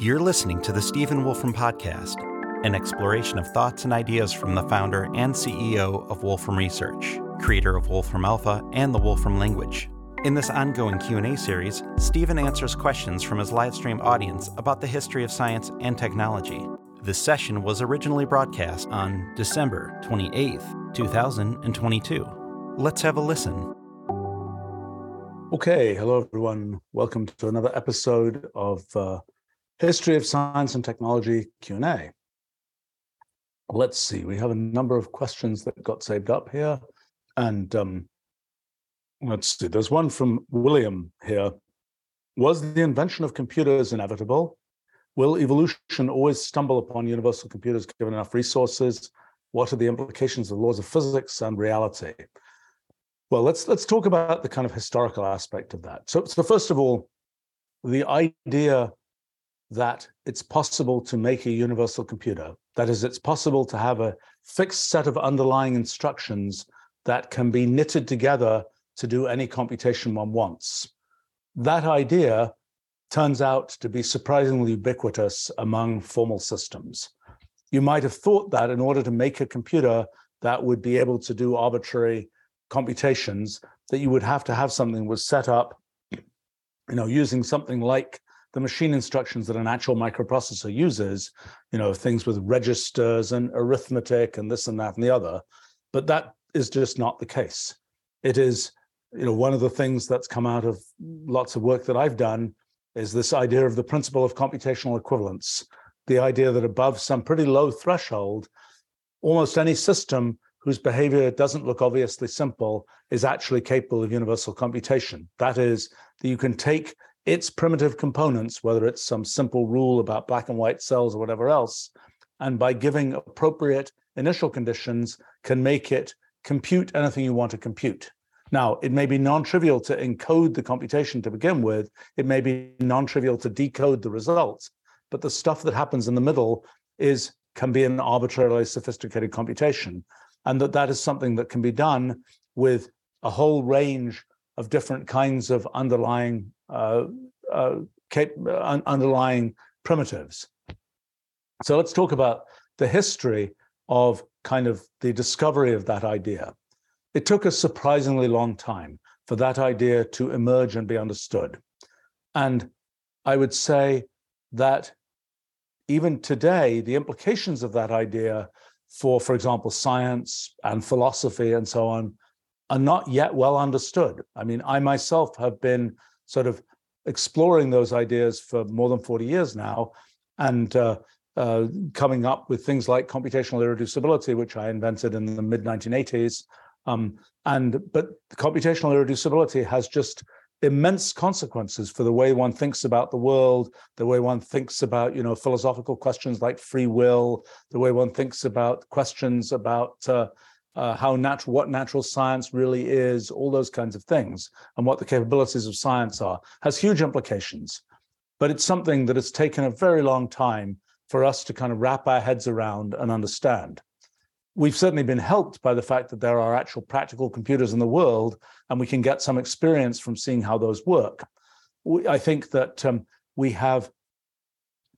You're listening to the Stephen Wolfram Podcast, an exploration of thoughts and ideas from the founder and CEO of Wolfram Research, creator of Wolfram Alpha and the Wolfram language. In this ongoing Q&A series, Stephen answers questions from his live stream audience about the history of science and technology. This session was originally broadcast on December 28th, 2022. Let's have a listen. Okay, hello everyone. Welcome to another episode of uh, History of Science and Technology Q&A. Let's see, we have a number of questions that got saved up here. And um, let's see, there's one from William here. Was the invention of computers inevitable? Will evolution always stumble upon universal computers given enough resources? What are the implications of laws of physics and reality? Well, let's let's talk about the kind of historical aspect of that. So, so first of all, the idea that it's possible to make a universal computer. That is, it's possible to have a fixed set of underlying instructions that can be knitted together to do any computation one wants. That idea turns out to be surprisingly ubiquitous among formal systems. You might have thought that in order to make a computer that would be able to do arbitrary computations, that you would have to have something that was set up, you know, using something like the machine instructions that an actual microprocessor uses, you know, things with registers and arithmetic and this and that and the other. But that is just not the case. It is, you know, one of the things that's come out of lots of work that I've done is this idea of the principle of computational equivalence, the idea that above some pretty low threshold, almost any system whose behavior doesn't look obviously simple is actually capable of universal computation. That is, that you can take its primitive components, whether it's some simple rule about black and white cells or whatever else, and by giving appropriate initial conditions, can make it compute anything you want to compute. Now, it may be non-trivial to encode the computation to begin with. It may be non-trivial to decode the results, but the stuff that happens in the middle is can be an arbitrarily sophisticated computation, and that that is something that can be done with a whole range of different kinds of underlying uh, uh, underlying primitives. So let's talk about the history of kind of the discovery of that idea. It took a surprisingly long time for that idea to emerge and be understood. And I would say that even today, the implications of that idea for, for example, science and philosophy and so on, are not yet well understood. I mean, I myself have been sort of exploring those ideas for more than 40 years now and uh, uh, coming up with things like computational irreducibility, which I invented in the mid 1980s. Um, and but computational irreducibility has just immense consequences for the way one thinks about the world, the way one thinks about you know philosophical questions like free will, the way one thinks about questions about uh, uh, how natural, what natural science really is, all those kinds of things, and what the capabilities of science are, has huge implications. But it's something that has taken a very long time for us to kind of wrap our heads around and understand. We've certainly been helped by the fact that there are actual practical computers in the world, and we can get some experience from seeing how those work. We, I think that um, we have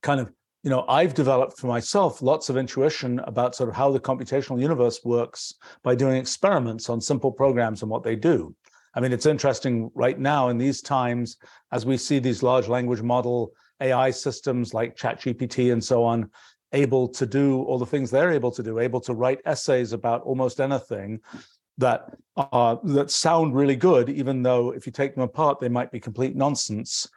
kind of you know, I've developed for myself lots of intuition about sort of how the computational universe works by doing experiments on simple programs and what they do. I mean, it's interesting right now in these times, as we see these large language model AI systems like ChatGPT and so on, able to do all the things they're able to do, able to write essays about almost anything that are that sound really good, even though if you take them apart, they might be complete nonsense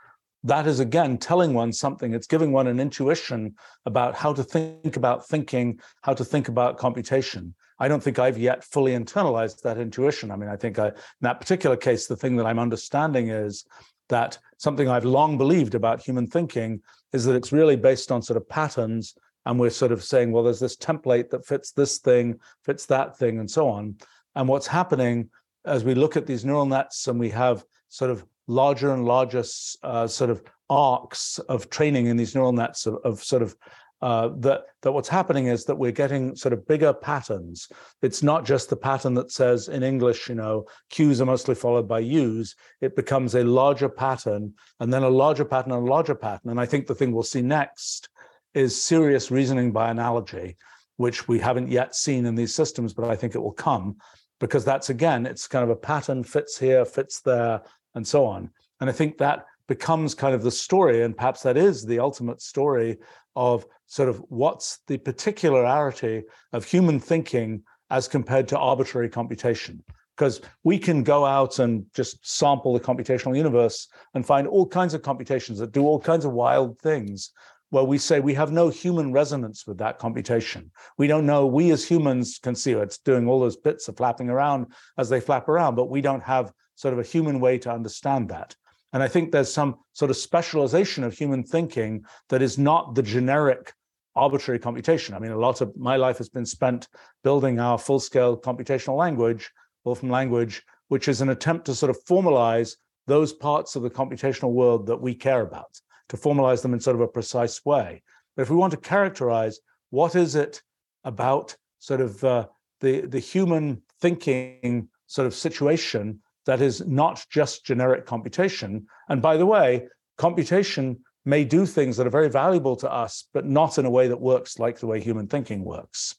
that is again telling one something. It's giving one an intuition about how to think about thinking, how to think about computation. I don't think I've yet fully internalized that intuition. I mean, I think I, in that particular case, the thing that I'm understanding is that something I've long believed about human thinking is that it's really based on sort of patterns. And we're sort of saying, well, there's this template that fits this thing, fits that thing, and so on. And what's happening as we look at these neural nets and we have sort of larger and larger uh, sort of arcs of training in these neural nets of, of, sort of uh, that that what's happening is that we're getting sort of bigger patterns. It's not just the pattern that says in English, you know, Q's are mostly followed by U's. It becomes a larger pattern, and then a larger pattern and a larger pattern. And I think the thing we'll see next is serious reasoning by analogy, which we haven't yet seen in these systems, but I think it will come because that's again, it's kind of a pattern fits here, fits there, and so on. And I think that becomes kind of the story, and perhaps that is the ultimate story of sort of what's the particularity of human thinking as compared to arbitrary computation. Because we can go out and just sample the computational universe and find all kinds of computations that do all kinds of wild things where we say we have no human resonance with that computation. We don't know, we as humans can see it's doing all those bits of flapping around as they flap around, but we don't have sort of a human way to understand that. And I think there's some sort of specialization of human thinking that is not the generic arbitrary computation. I mean, a lot of my life has been spent building our full scale computational language, Wolfram language, which is an attempt to sort of formalize those parts of the computational world that we care about, to formalize them in sort of a precise way. But if we want to characterize what is it about sort of uh, the, the human thinking sort of situation that is not just generic computation. And by the way, computation may do things that are very valuable to us, but not in a way that works like the way human thinking works.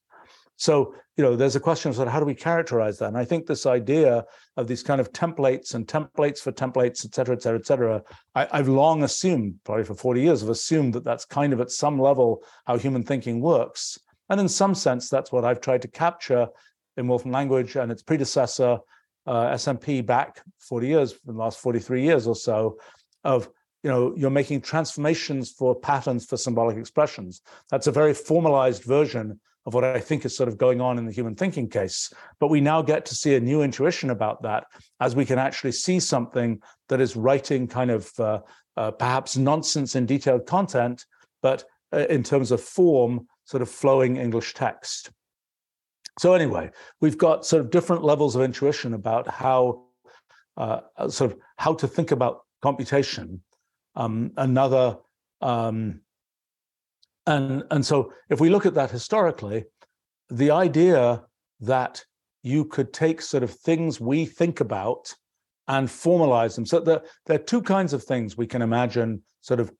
So, you know, there's a question of how do we characterize that? And I think this idea of these kind of templates and templates for templates, et cetera, et cetera, et cetera, I, I've long assumed, probably for 40 years, I've assumed that that's kind of at some level how human thinking works. And in some sense, that's what I've tried to capture in Wolfram language and its predecessor, uh, SMP back 40 years, for the last 43 years or so, of you know you're making transformations for patterns for symbolic expressions. That's a very formalized version of what I think is sort of going on in the human thinking case. But we now get to see a new intuition about that as we can actually see something that is writing kind of uh, uh, perhaps nonsense in detailed content, but uh, in terms of form, sort of flowing English text. So anyway, we've got sort of different levels of intuition about how uh, uh, sort of how to think about computation. Um, another um, and and so if we look at that historically, the idea that you could take sort of things we think about and formalize them. So there, there are two kinds of things we can imagine sort of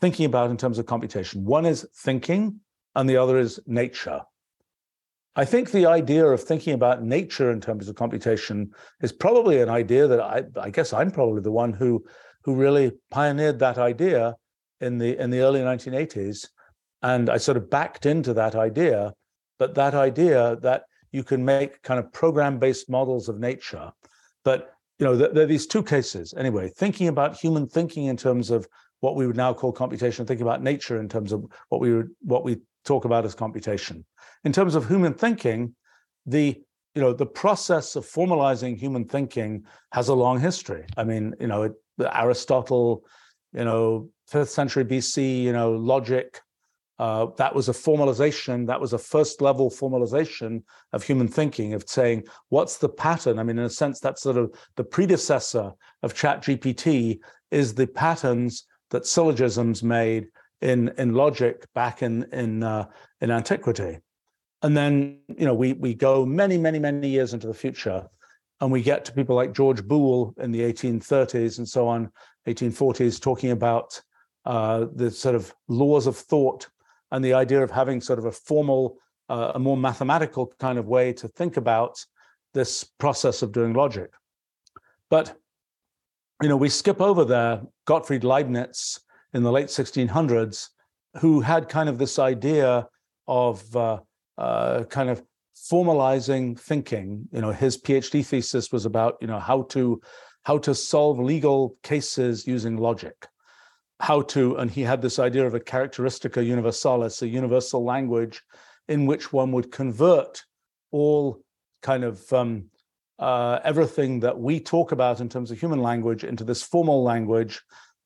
thinking about in terms of computation. One is thinking, and the other is nature. I think the idea of thinking about nature in terms of computation is probably an idea that I, I guess I'm probably the one who who really pioneered that idea in the in the early 1980s, and I sort of backed into that idea. But that idea that you can make kind of program-based models of nature, but you know there, there are these two cases anyway. Thinking about human thinking in terms of what we would now call computation, thinking about nature in terms of what we would what we talk about as computation in terms of human thinking, the you know the process of formalizing human thinking has a long history. I mean, you know, it, Aristotle, you know, fifth century BC, you know, logic. Uh, that was a formalization. That was a first level formalization of human thinking, of saying what's the pattern. I mean, in a sense, that's sort of the predecessor of Chat GPT is the patterns that syllogisms made in in logic back in in uh, in antiquity. And then, you know, we we go many, many, many years into the future, and we get to people like George Boole in the 1830s and so on, 1840s, talking about uh, the sort of laws of thought and the idea of having sort of a formal, uh, a more mathematical kind of way to think about this process of doing logic. But you know, we skip over there Gottfried Leibniz in the late 1600s, who had kind of this idea of uh, uh, kind of formalizing thinking. You know, his PhD thesis was about you know how to how to solve legal cases using logic. How to, and he had this idea of a characteristica universalis, a universal language in which one would convert all kind of um, uh, everything that we talk about in terms of human language into this formal language.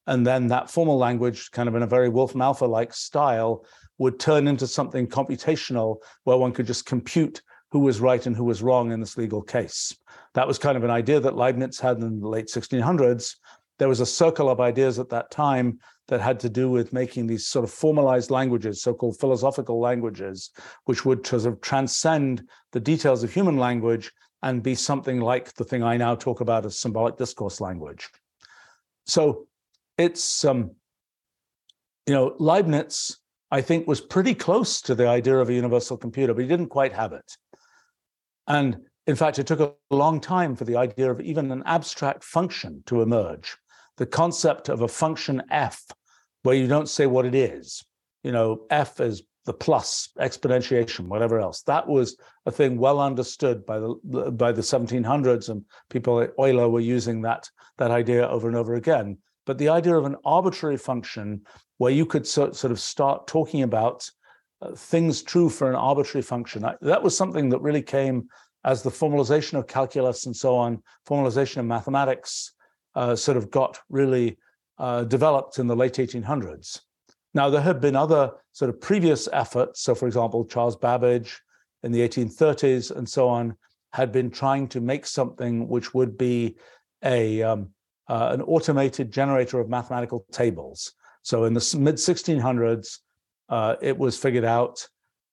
And then that formal language, kind of in a very Wolfram Alpha like style, would turn into something computational where one could just compute who was right and who was wrong in this legal case. That was kind of an idea that Leibniz had in the late 1600s. There was a circle of ideas at that time that had to do with making these sort of formalized languages, so-called philosophical languages, which would sort of transcend the details of human language and be something like the thing I now talk about as symbolic discourse language. So it's, um, you know, Leibniz, I think, was pretty close to the idea of a universal computer, but he didn't quite have it. And in fact, it took a long time for the idea of even an abstract function to emerge. The concept of a function f, where you don't say what it is. You know, f is the plus, exponentiation, whatever else. That was a thing well understood by the by the 1700s, and people like Euler were using that that idea over and over again. But the idea of an arbitrary function where you could so, sort of start talking about uh, things true for an arbitrary function, that was something that really came as the formalization of calculus and so on, formalization of mathematics uh, sort of got really uh, developed in the late 1800s. Now, there have been other sort of previous efforts. So, for example, Charles Babbage in the 1830s and so on had been trying to make something which would be a um, uh, an automated generator of mathematical tables. So, in the mid 1600s, uh, it was figured out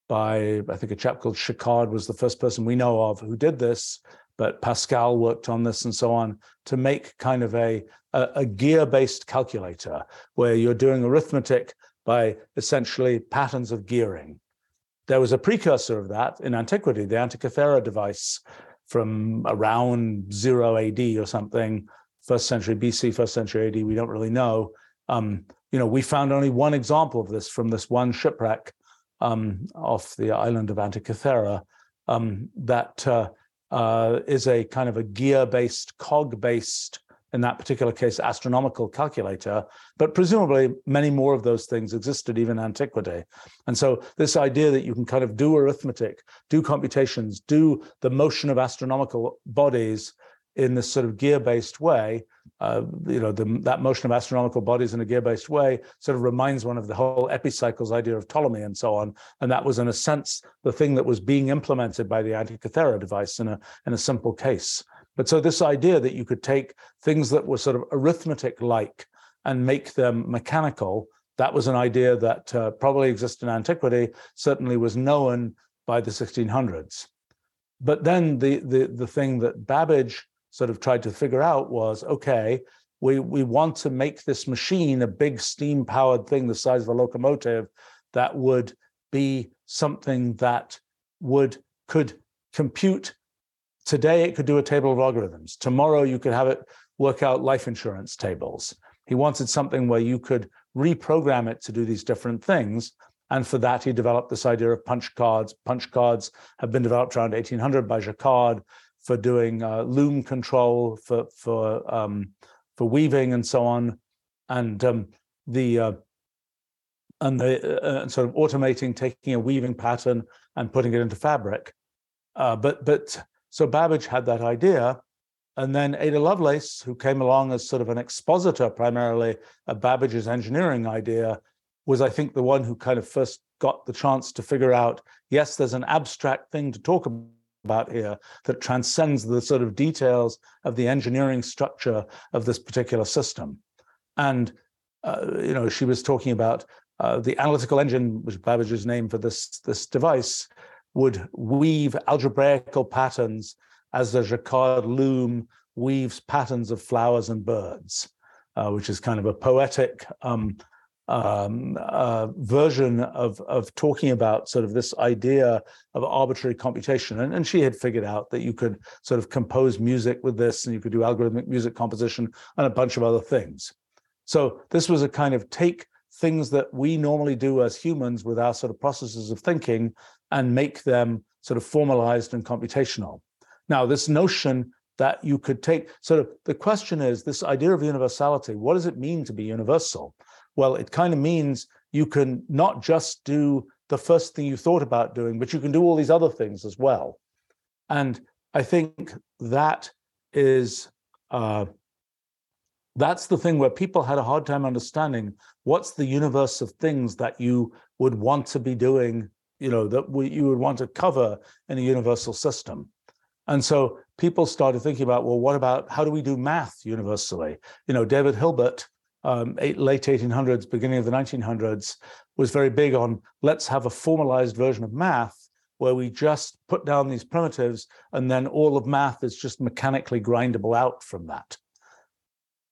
by I think a chap called Schickard was the first person we know of who did this, but Pascal worked on this and so on to make kind of a a, a gear-based calculator where you're doing arithmetic by essentially patterns of gearing. There was a precursor of that in antiquity, the Antikythera device from around zero AD or something, first century BC, first century AD. We don't really know. Um, you know, we found only one example of this from this one shipwreck um, off the island of Antikythera um, that uh, uh, is a kind of a gear-based, cog-based, in that particular case, astronomical calculator. But presumably, many more of those things existed even in antiquity. And so, this idea that you can kind of do arithmetic, do computations, do the motion of astronomical bodies in this sort of gear-based way, uh, you know, the, that motion of astronomical bodies in a gear-based way sort of reminds one of the whole epicycles idea of Ptolemy and so on. And that was, in a sense, the thing that was being implemented by the Antikythera device in a in a simple case. But so this idea that you could take things that were sort of arithmetic-like and make them mechanical, that was an idea that uh, probably existed in antiquity, certainly was known by the 1600s. But then the the the thing that Babbage sort of tried to figure out was okay, we, we want to make this machine a big steam powered thing the size of a locomotive that would be something that would could compute. Today it could do a table of algorithms. Tomorrow you could have it work out life insurance tables. He wanted something where you could reprogram it to do these different things. And for that he developed this idea of punch cards. Punch cards have been developed around 1800 by jacquard for doing uh, loom control for for um, for weaving and so on, and um, the uh, and the uh, uh, sort of automating, taking a weaving pattern and putting it into fabric. Uh, but but so Babbage had that idea, and then Ada Lovelace, who came along as sort of an expositor primarily of Babbage's engineering idea, was I think the one who kind of first got the chance to figure out yes, there's an abstract thing to talk about about here that transcends the sort of details of the engineering structure of this particular system. And, uh, you know, she was talking about uh, the analytical engine, which Babbage's name for this, this device, would weave algebraical patterns as the Jacquard loom weaves patterns of flowers and birds, uh, which is kind of a poetic um, um, uh, version of, of talking about sort of this idea of arbitrary computation. And, and she had figured out that you could sort of compose music with this and you could do algorithmic music composition and a bunch of other things. So this was a kind of take things that we normally do as humans with our sort of processes of thinking and make them sort of formalized and computational. Now, this notion that you could take sort of the question is this idea of universality, what does it mean to be universal? Well, it kind of means you can not just do the first thing you thought about doing, but you can do all these other things as well. And I think that is uh, that's the thing where people had a hard time understanding what's the universe of things that you would want to be doing, you know, that we, you would want to cover in a universal system. And so people started thinking about, well, what about how do we do math universally? You know, David Hilbert um, eight, late 1800s, beginning of the 1900s, was very big on let's have a formalized version of math where we just put down these primitives and then all of math is just mechanically grindable out from that.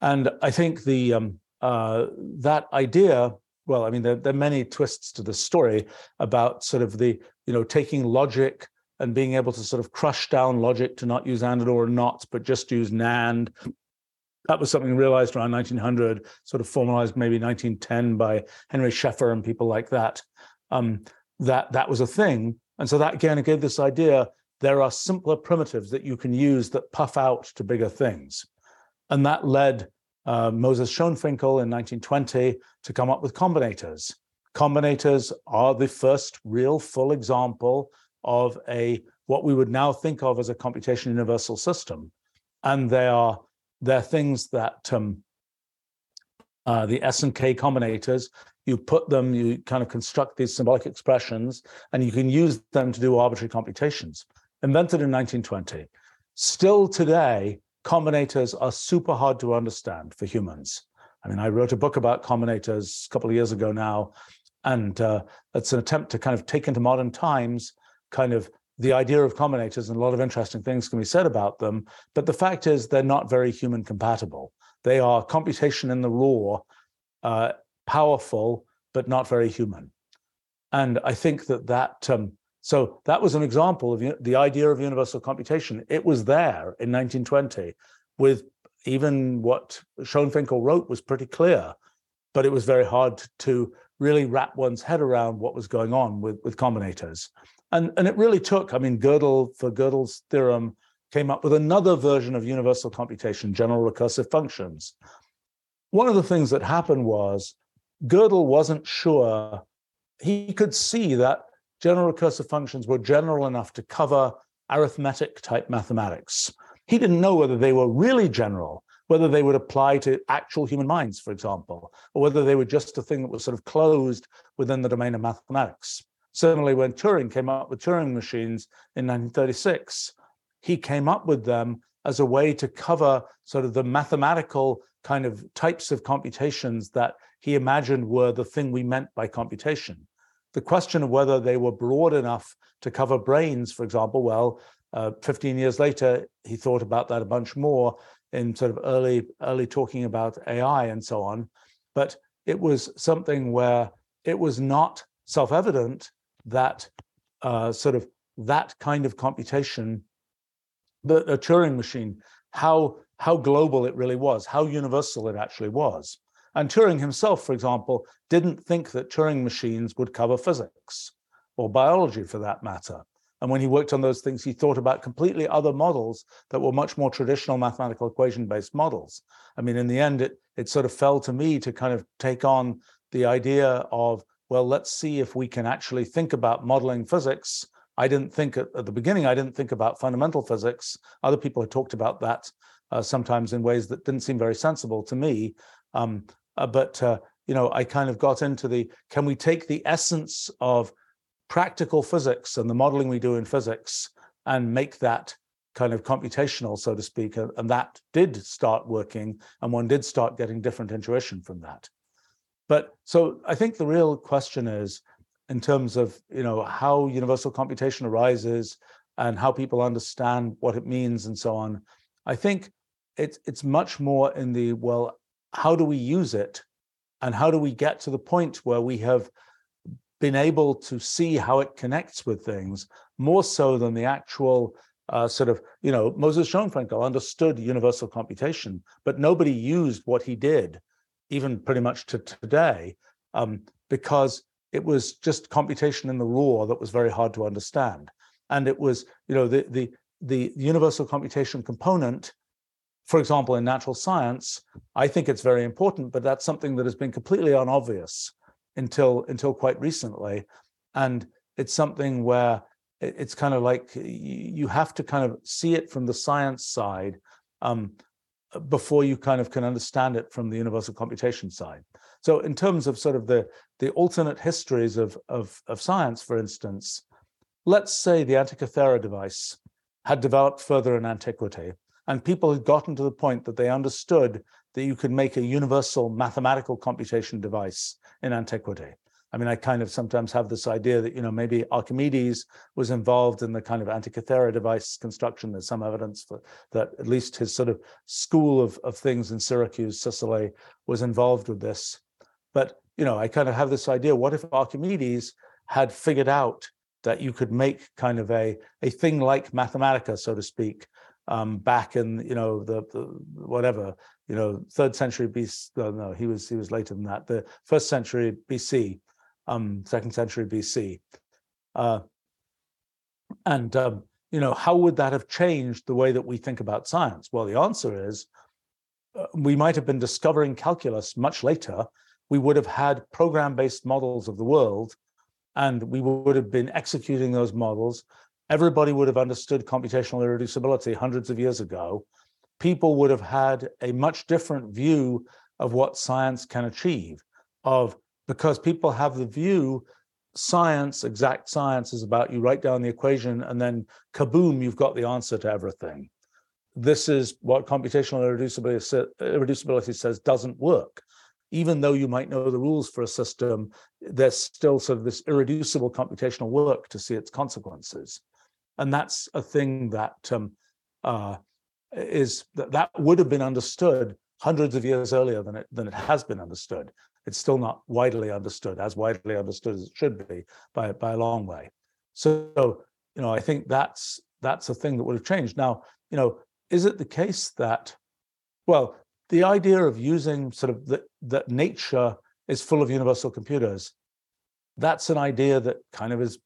And I think the um, uh, that idea, well, I mean, there, there, are many twists to the story about sort of the, you know, taking logic and being able to sort of crush down logic to not use AND or not, but just use NAND. That was something realized around 1900, sort of formalized maybe 1910 by Henry Sheffer and people like that. Um, that that was a thing, and so that again gave this idea there are simpler primitives that you can use that puff out to bigger things. And that led uh, Moses Schoenfinkel in 1920 to come up with combinators. Combinators are the first real full example of a what we would now think of as a computation universal system. And they are they're things that um, uh, the S and K combinators, you put them, you kind of construct these symbolic expressions, and you can use them to do arbitrary computations. Invented in 1920. Still today, combinators are super hard to understand for humans. I mean, I wrote a book about combinators a couple of years ago now, and uh, it's an attempt to kind of take into modern times kind of the idea of combinators, and a lot of interesting things can be said about them. But the fact is, they're not very human compatible. They are computation in the raw, uh, powerful, but not very human. And I think that that um, so that was an example of the idea of universal computation. It was there in 1920 with even what Schoenfinkel wrote was pretty clear, but it was very hard to really wrap one's head around what was going on with, with combinators. And, and it really took, I mean, Gödel, for Gödel's theorem, came up with another version of universal computation, general recursive functions. One of the things that happened was Gödel wasn't sure. He could see that general recursive functions were general enough to cover arithmetic type mathematics. He didn't know whether they were really general, whether they would apply to actual human minds, for example, or whether they were just a thing that was sort of closed within the domain of mathematics. Similarly, when Turing came up with Turing machines in 1936, he came up with them as a way to cover sort of the mathematical kind of types of computations that he imagined were the thing we meant by computation. The question of whether they were broad enough to cover brains, for example, well, uh, 15 years later, he thought about that a bunch more in sort of early, early talking about AI and so on. But it was something where it was not self-evident that uh, sort of that kind of computation, the, the Turing machine, how how global it really was, how universal it actually was. And Turing himself, for example, didn't think that Turing machines would cover physics or biology for that matter. And when he worked on those things, he thought about completely other models that were much more traditional mathematical equation based models. I mean, in the end, it, it sort of fell to me to kind of take on the idea of, well, let's see if we can actually think about modeling physics. I didn't think at, at the beginning, I didn't think about fundamental physics. Other people had talked about that uh, sometimes in ways that didn't seem very sensible to me. Um, uh, but uh, you know, I kind of got into the can we take the essence of practical physics and the modeling we do in physics and make that kind of computational, so to speak, and, and that did start working, and one did start getting different intuition from that. But so I think the real question is, in terms of you know how universal computation arises and how people understand what it means and so on. I think it's it's much more in the well how do we use it and how do we get to the point where we have been able to see how it connects with things more so than the actual uh, sort of you know moses schoenfinkel understood universal computation but nobody used what he did even pretty much to today um, because it was just computation in the raw that was very hard to understand. And it was you know the the the universal computation component for example, in natural science, I think it's very important, but that's something that has been completely unobvious until until quite recently, and it's something where it's kind of like you have to kind of see it from the science side um, before you kind of can understand it from the universal computation side. So, in terms of sort of the the alternate histories of of, of science, for instance, let's say the Antikythera device had developed further in antiquity and people had gotten to the point that they understood that you could make a universal mathematical computation device in antiquity. I mean, I kind of sometimes have this idea that, you know, maybe Archimedes was involved in the kind of Antikythera device construction. There's some evidence for, that at least his sort of school of, of things in Syracuse, Sicily, was involved with this. But, you know, I kind of have this idea, what if Archimedes had figured out that you could make kind of a, a thing like Mathematica, so to speak, um, back in, you know, the, the whatever, you know, third century BC, no, he was, he was later than that, the first century BC, um, second century BC. Uh, and um, you know, how would that have changed the way that we think about science? Well, the answer is uh, we might have been discovering calculus much later. We would have had program-based models of the world, and we would have been executing those models. Everybody would have understood computational irreducibility hundreds of years ago. People would have had a much different view of what science can achieve, of because people have the view science, exact science is about you write down the equation and then kaboom, you've got the answer to everything. This is what computational irreducibility, irreducibility says doesn't work. Even though you might know the rules for a system, there's still sort of this irreducible computational work to see its consequences. And that's a thing that um, uh, is that, that would have been understood hundreds of years earlier than it than it has been understood it's still not widely understood, as widely understood as it should be by, by a long way. So, you know, I think that's that's a thing that would have changed. Now, you know, is it the case that, well, the idea of using sort of that nature is full of universal computers, that's an idea that kind of is,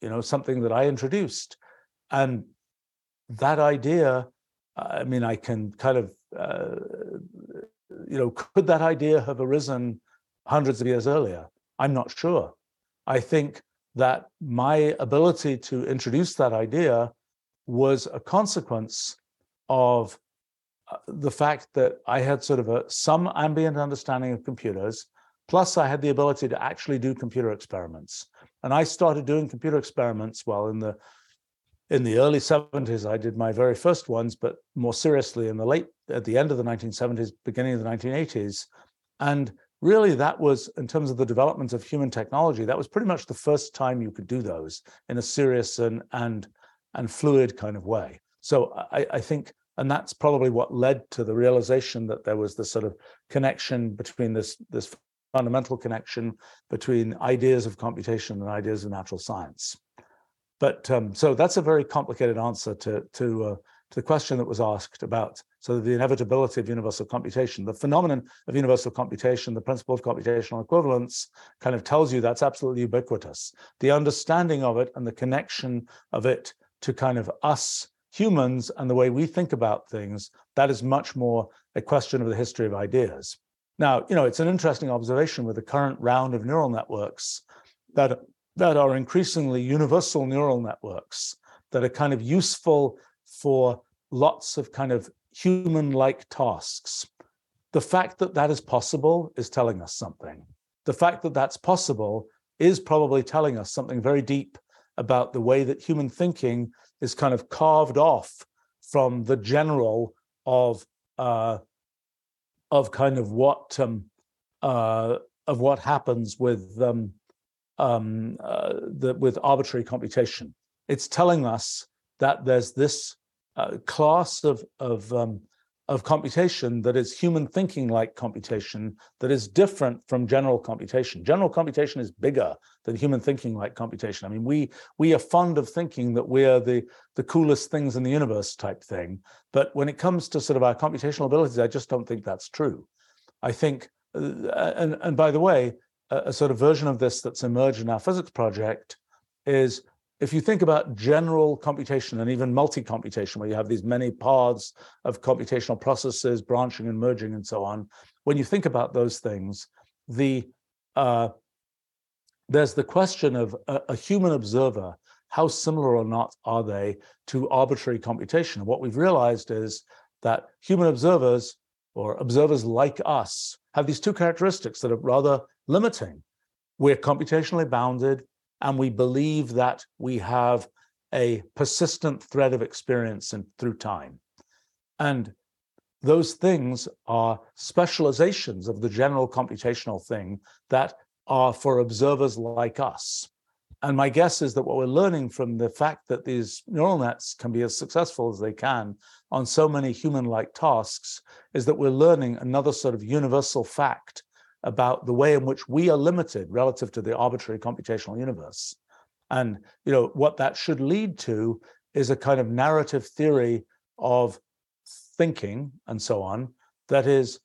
you know, something that I introduced. And that idea, I mean, I can kind of, uh, you know, could that idea have arisen hundreds of years earlier? I'm not sure. I think that my ability to introduce that idea was a consequence of uh, the fact that I had sort of a some ambient understanding of computers, plus I had the ability to actually do computer experiments. And I started doing computer experiments well in the in the early 70s I did my very first ones, but more seriously in the late at the end of the 1970s, beginning of the 1980s. And really that was in terms of the development of human technology that was pretty much the first time you could do those in a serious and and and fluid kind of way. So i, I think and that's probably what led to the realization that there was this sort of connection between this this fundamental connection between ideas of computation and ideas of natural science. But um, so that's a very complicated answer to to uh, to the question that was asked about so the inevitability of universal computation, the phenomenon of universal computation, the principle of computational equivalence kind of tells you that's absolutely ubiquitous. The understanding of it and the connection of it to kind of us humans and the way we think about things, that is much more a question of the history of ideas. Now, you know, it's an interesting observation with the current round of neural networks that, that are increasingly universal neural networks that are kind of useful for lots of kind of human-like tasks. The fact that that is possible is telling us something. The fact that that's possible is probably telling us something very deep about the way that human thinking is kind of carved off from the general of uh, of kind of what um, uh, of what happens with um, um, uh, the, with arbitrary computation. It's telling us that there's this uh, class of of um, of computation that is human thinking like computation that is different from general computation. General computation is bigger than human thinking like computation. I mean, we we are fond of thinking that we're the the coolest things in the universe type thing, but when it comes to sort of our computational abilities, I just don't think that's true. I think, uh, and and by the way, a, a sort of version of this that's emerged in our physics project is if you think about general computation and even multi-computation, where you have these many paths of computational processes branching and merging and so on, when you think about those things, the uh, there's the question of a, a, human observer, how similar or not are they to arbitrary computation? what we've realized is that human observers or observers like us have these two characteristics that are rather limiting. We're computationally bounded and we believe that we have a persistent thread of experience and through time. And those things are specializations of the general computational thing that are for observers like us. And my guess is that what we're learning from the fact that these neural nets can be as successful as they can on so many human-like tasks is that we're learning another sort of universal fact about the way in which we are limited relative to the arbitrary computational universe. And you know what that should lead to is a kind of narrative theory of thinking and so on that is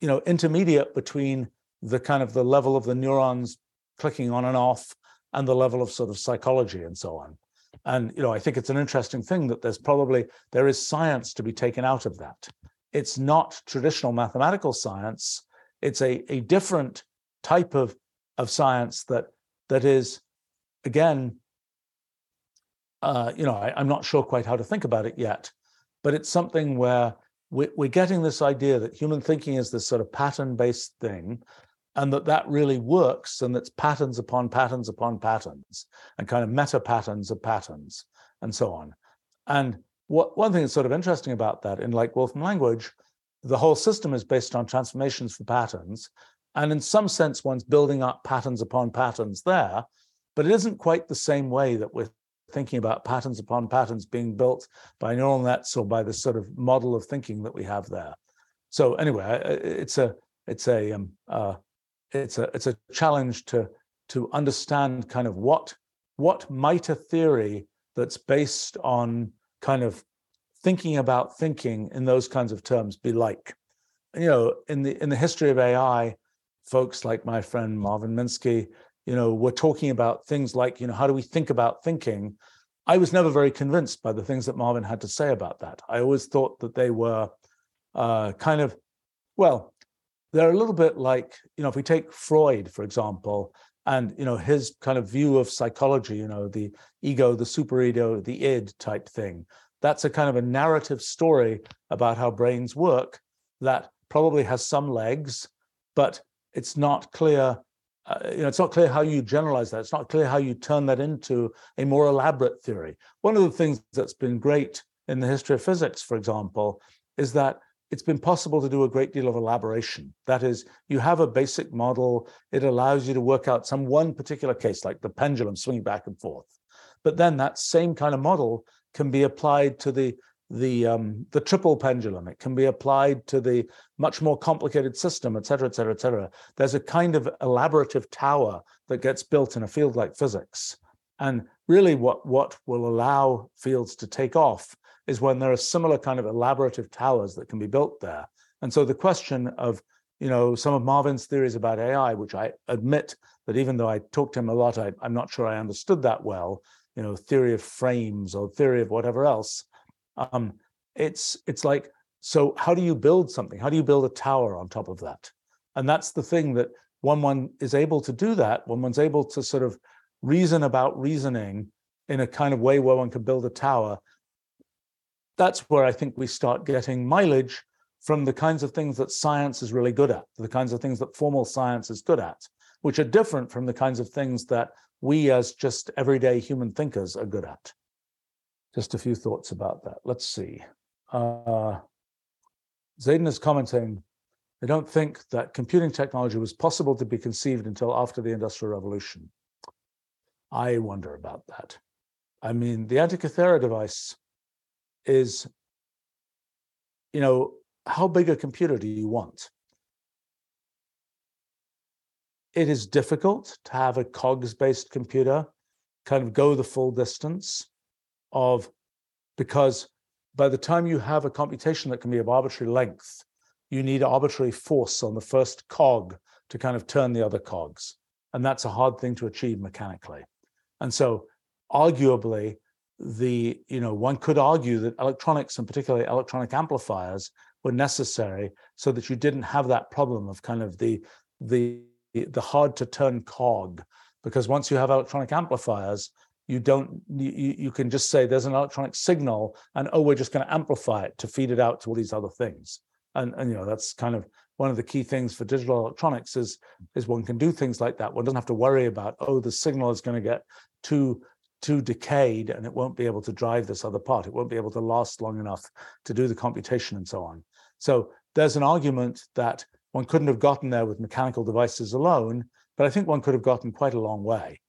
you know intermediate between the kind of the level of the neurons clicking on and off and the level of sort of psychology and so on and you know i think it's an interesting thing that there's probably there is science to be taken out of that it's not traditional mathematical science it's a, a different type of of science that that is again uh, you know I, am not sure quite how to think about it yet but it's something where we, we're getting this idea that human thinking is this sort of pattern based thing and that that really works and that's patterns upon patterns upon patterns and kind of meta patterns of patterns and so on. And what one thing that's sort of interesting about that in like wolfram language the whole system is based on transformations for patterns and in some sense one's building up patterns upon patterns there but it isn't quite the same way that we're thinking about patterns upon patterns being built by neural nets or by the sort of model of thinking that we have there. So anyway it's a it's a um, uh, it's a it's a challenge to to understand kind of what what might a theory that's based on kind of thinking about thinking in those kinds of terms be like you know in the in the history of ai folks like my friend marvin minsky you know were talking about things like you know how do we think about thinking i was never very convinced by the things that marvin had to say about that i always thought that they were uh, kind of well they're a little bit like, you know, if we take Freud, for example, and you know his kind of view of psychology, you know, the ego, the superego, the id type thing. That's a kind of a narrative story about how brains work that probably has some legs, but it's not clear. Uh, you know, it's not clear how you generalize that. It's not clear how you turn that into a more elaborate theory. One of the things that's been great in the history of physics, for example, is that it's been possible to do a great deal of elaboration. That is, you have a basic model, it allows you to work out some one particular case, like the pendulum swinging back and forth. But then that same kind of model can be applied to the the um, the triple pendulum. It can be applied to the much more complicated system, et cetera, et cetera, et cetera. There's a kind of elaborative tower that gets built in a field like physics. And really what, what will allow fields to take off is when there are similar kind of elaborative towers that can be built there. And so the question of, you know, some of Marvin's theories about AI, which I admit that even though I talked to him a lot, I, am not sure I understood that well, you know, theory of frames or theory of whatever else. Um, it's it's like, so how do you build something? How do you build a tower on top of that? And that's the thing that when one is able to do that, when one's able to sort of reason about reasoning in a kind of way where one can build a tower, that's where I think we start getting mileage from the kinds of things that science is really good at, the kinds of things that formal science is good at, which are different from the kinds of things that we as just everyday human thinkers are good at. Just a few thoughts about that. Let's see. Uh, Zayden is commenting, I don't think that computing technology was possible to be conceived until after the Industrial Revolution. I wonder about that. I mean, the Antikythera device is, you know, how big a computer do you want? It is difficult to have a cogs-based computer kind of go the full distance of, because by the time you have a computation that can be of arbitrary length, you need arbitrary force on the first cog to kind of turn the other cogs. And that's a hard thing to achieve mechanically. And so arguably, the you know one could argue that electronics and particularly electronic amplifiers were necessary so that you didn't have that problem of kind of the the the hard to turn cog because once you have electronic amplifiers you don't you, you can just say there's an electronic signal and oh we're just going to amplify it to feed it out to all these other things and and you know that's kind of one of the key things for digital electronics is is one can do things like that one doesn't have to worry about oh the signal is going to get too too decayed and it won't be able to drive this other part. It won't be able to last long enough to do the computation and so on. So there's an argument that one couldn't have gotten there with mechanical devices alone, but I think one could have gotten quite a long way.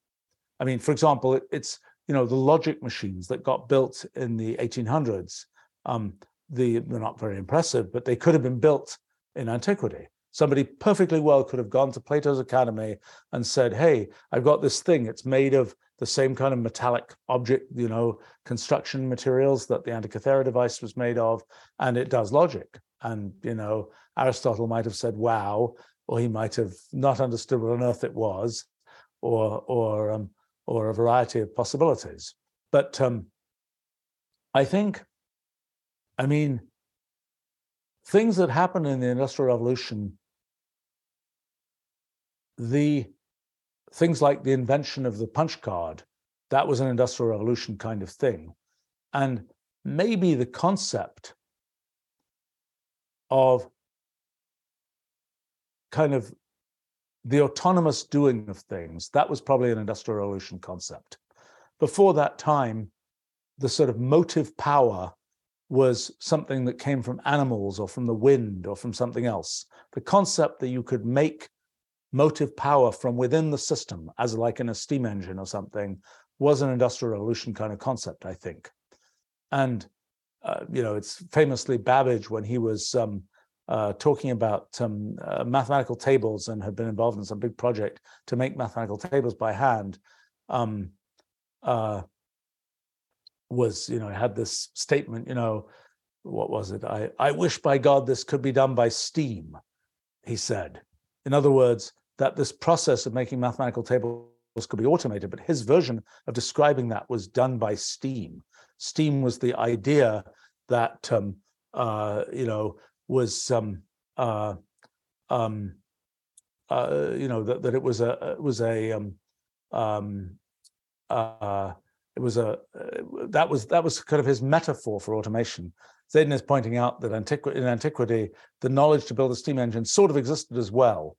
I mean, for example, it, it's you know the logic machines that got built in the 1800s. Um, the, they're not very impressive, but they could have been built in antiquity. Somebody perfectly well could have gone to Plato's Academy and said, "Hey, I've got this thing. It's made of the same kind of metallic object, you know, construction materials that the Antikythera device was made of, and it does logic." And you know, Aristotle might have said, "Wow," or he might have not understood what on earth it was, or or um, or a variety of possibilities. But um, I think, I mean, things that happen in the Industrial Revolution the things like the invention of the punch card, that was an industrial revolution kind of thing. And maybe the concept of kind of the autonomous doing of things, that was probably an industrial revolution concept. Before that time, the sort of motive power was something that came from animals or from the wind or from something else. The concept that you could make motive power from within the system, as like in a steam engine or something, was an industrial revolution kind of concept, I think. And uh, you know, it's famously Babbage when he was um, uh, talking about um, uh, mathematical tables and had been involved in some big project to make mathematical tables by hand. Um, uh, was you know had this statement, you know, what was it? I I wish by God this could be done by steam, he said. In other words, that this process of making mathematical tables could be automated, but his version of describing that was done by steam. Steam was the idea that um, uh, you know was uh, um, uh, you know that, that it was a it was a um, um, uh, it was a uh, that was that was kind of his metaphor for automation. Zayden is pointing out that antiqu- in antiquity, the knowledge to build a steam engine sort of existed as well,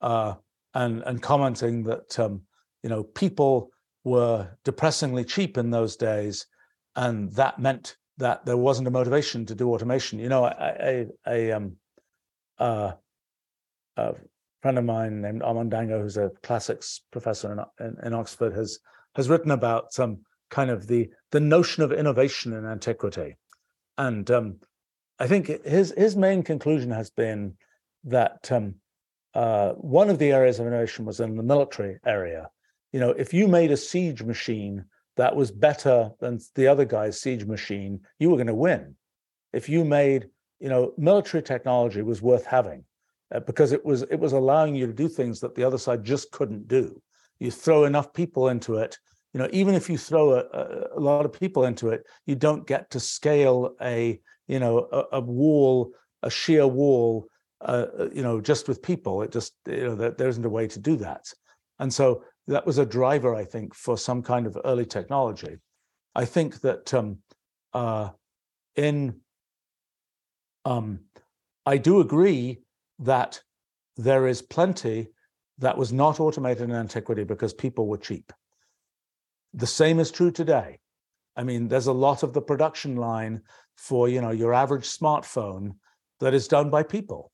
uh, and and commenting that um, you know people were depressingly cheap in those days, and that meant that there wasn't a motivation to do automation. You know, a a, um, uh, a friend of mine named Armand D'Angour, who's a classics professor in, in, in Oxford, has has written about some kind of the the notion of innovation in antiquity and um, I think his his main conclusion has been that um, uh, one of the areas of innovation was in the military area. You know, if you made a siege machine that was better than the other guy's siege machine, you were going to win. If you made, you know, military technology was worth having uh, because it was it was allowing you to do things that the other side just couldn't do. You throw enough people into it you know even if you throw a, a, lot of people into it you don't get to scale a you know a, a wall a sheer wall uh, uh you know just with people it just you know there, there isn't a way to do that and so that was a driver i think for some kind of early technology i think that um, uh, in um, i do agree that there is plenty that was not automated in antiquity because people were cheap the same is true today. I mean, there's a lot of the production line for you know your average smartphone that is done by people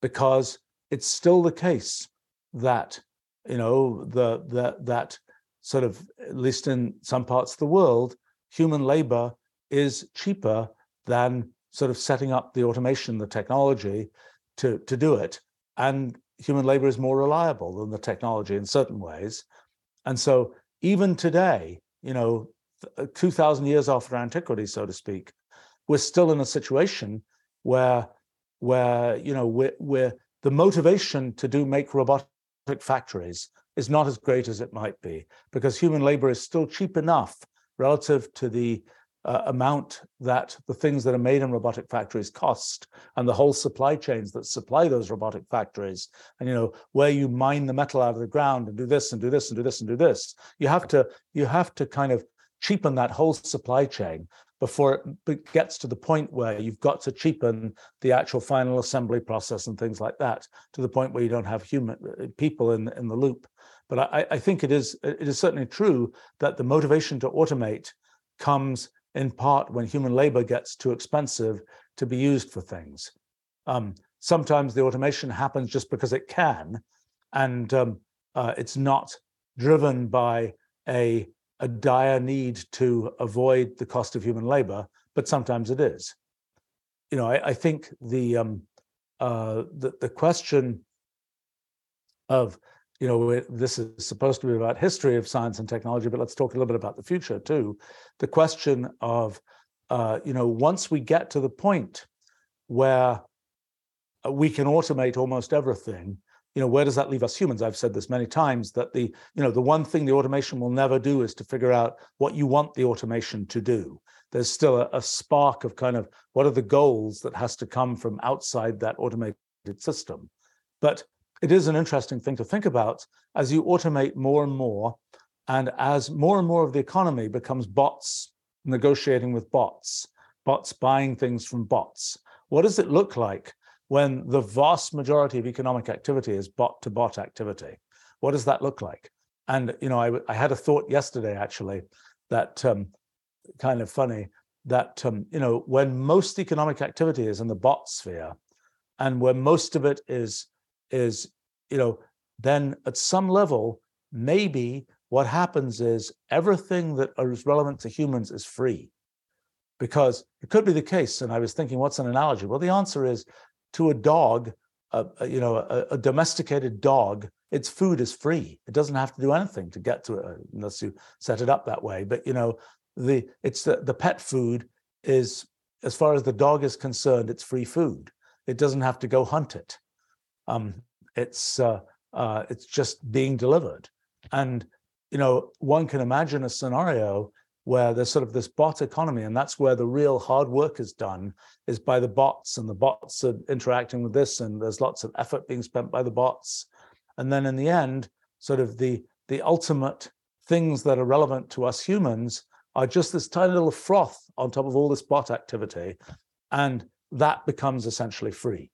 because it's still the case that you know the the that sort of at least in some parts of the world human labor is cheaper than sort of setting up the automation the technology to to do it. And human labor is more reliable than the technology in certain ways. And so even today, you know, uh, 2,000 years after antiquity, so to speak, we're still in a situation where, where you know, we're, we're the motivation to do make robotic factories is not as great as it might be because human labor is still cheap enough relative to the uh, amount that the things that are made in robotic factories cost and the whole supply chains that supply those robotic factories. And you know where you mine the metal out of the ground and do this and do this and do this and do this you have to you have to kind of cheapen that whole supply chain before it gets to the point where you've got to cheapen the actual final assembly process and things like that to the point where you don't have human uh, people in in the loop but I, I think it is it is certainly true that the motivation to automate comes in part when human labor gets too expensive to be used for things. Um, sometimes the automation happens just because it can, and um, uh, it's not driven by a, a dire need to avoid the cost of human labor, but sometimes it is. You know, I, I think the, um, uh, the the question of you know this is supposed to be about history of science and technology, but let's talk a little bit about the future too. The question of uh, you know once we get to the point where uh, we can automate almost everything you know where does that leave us humans? I've said this many times that the you know the one thing the automation will never do is to figure out what you want the automation to do. There's still a, a spark of kind of what are the goals that has to come from outside that automated system. But it is an interesting thing to think about as you automate more and more and as more and more of the economy becomes bots negotiating with bots bots buying things from bots. What does it look like when the vast majority of economic activity is bot to bot activity. What does that look like? And you know, I, I had a thought yesterday actually that um, kind of funny that um, you know when most economic activity is in the bot sphere, and where most of it is is you know then at some level maybe what happens is everything that is relevant to humans is free because it could be the case and i was thinking what's an analogy well the answer is to a dog, uh, you know, a, a, domesticated dog, its food is free. It doesn't have to do anything to get to it uh, unless you set it up that way. But you know, the it's the, the pet food is as far as the dog is concerned, it's free food. It doesn't have to go hunt it. Um, it's uh, uh, it's just being delivered, and you know, one can imagine a scenario where there's sort of this bot economy and that's where the real hard work is done is by the bots and the bots are interacting with this and there's lots of effort being spent by the bots. And then in the end sort of the the ultimate things that are relevant to us humans are just this tiny little froth on top of all this bot activity and that becomes essentially free.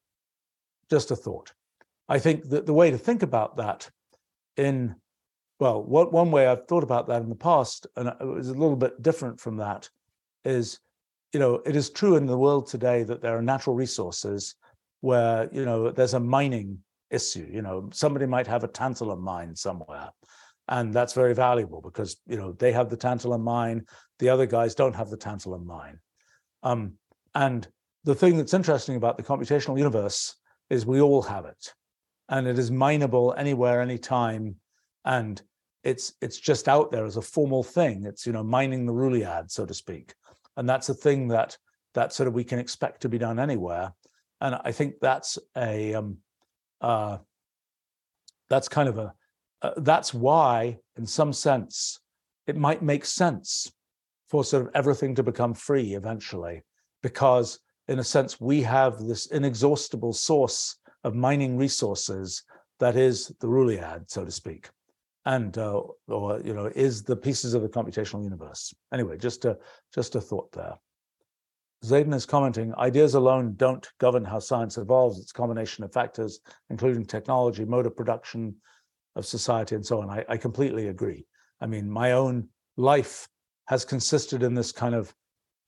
Just a thought. I think that the way to think about that in well, what, one way I've thought about that in the past, and it was a little bit different from that, is, you know, it is true in the world today that there are natural resources where, you know, there's a mining issue. You know, somebody might have a tantalum mine somewhere, and that's very valuable because, you know, they have the tantalum mine, the other guys don't have the tantalum mine. Um, and the thing that's interesting about the computational universe is we all have it, and it is mineable anywhere, anytime, and it's it's just out there as a formal thing. It's you know mining the ruliad, so to speak, and that's a thing that that sort of we can expect to be done anywhere. And I think that's a um, uh, that's kind of a uh, that's why, in some sense, it might make sense for sort of everything to become free eventually, because in a sense we have this inexhaustible source of mining resources that is the ruliad, so to speak and uh, or you know is the pieces of the computational universe. Anyway just a just a thought there. Zayden is commenting ideas alone don't govern how science evolves. It's combination of factors including technology mode of production of society and so on. I, I completely agree. I mean my own life has consisted in this kind of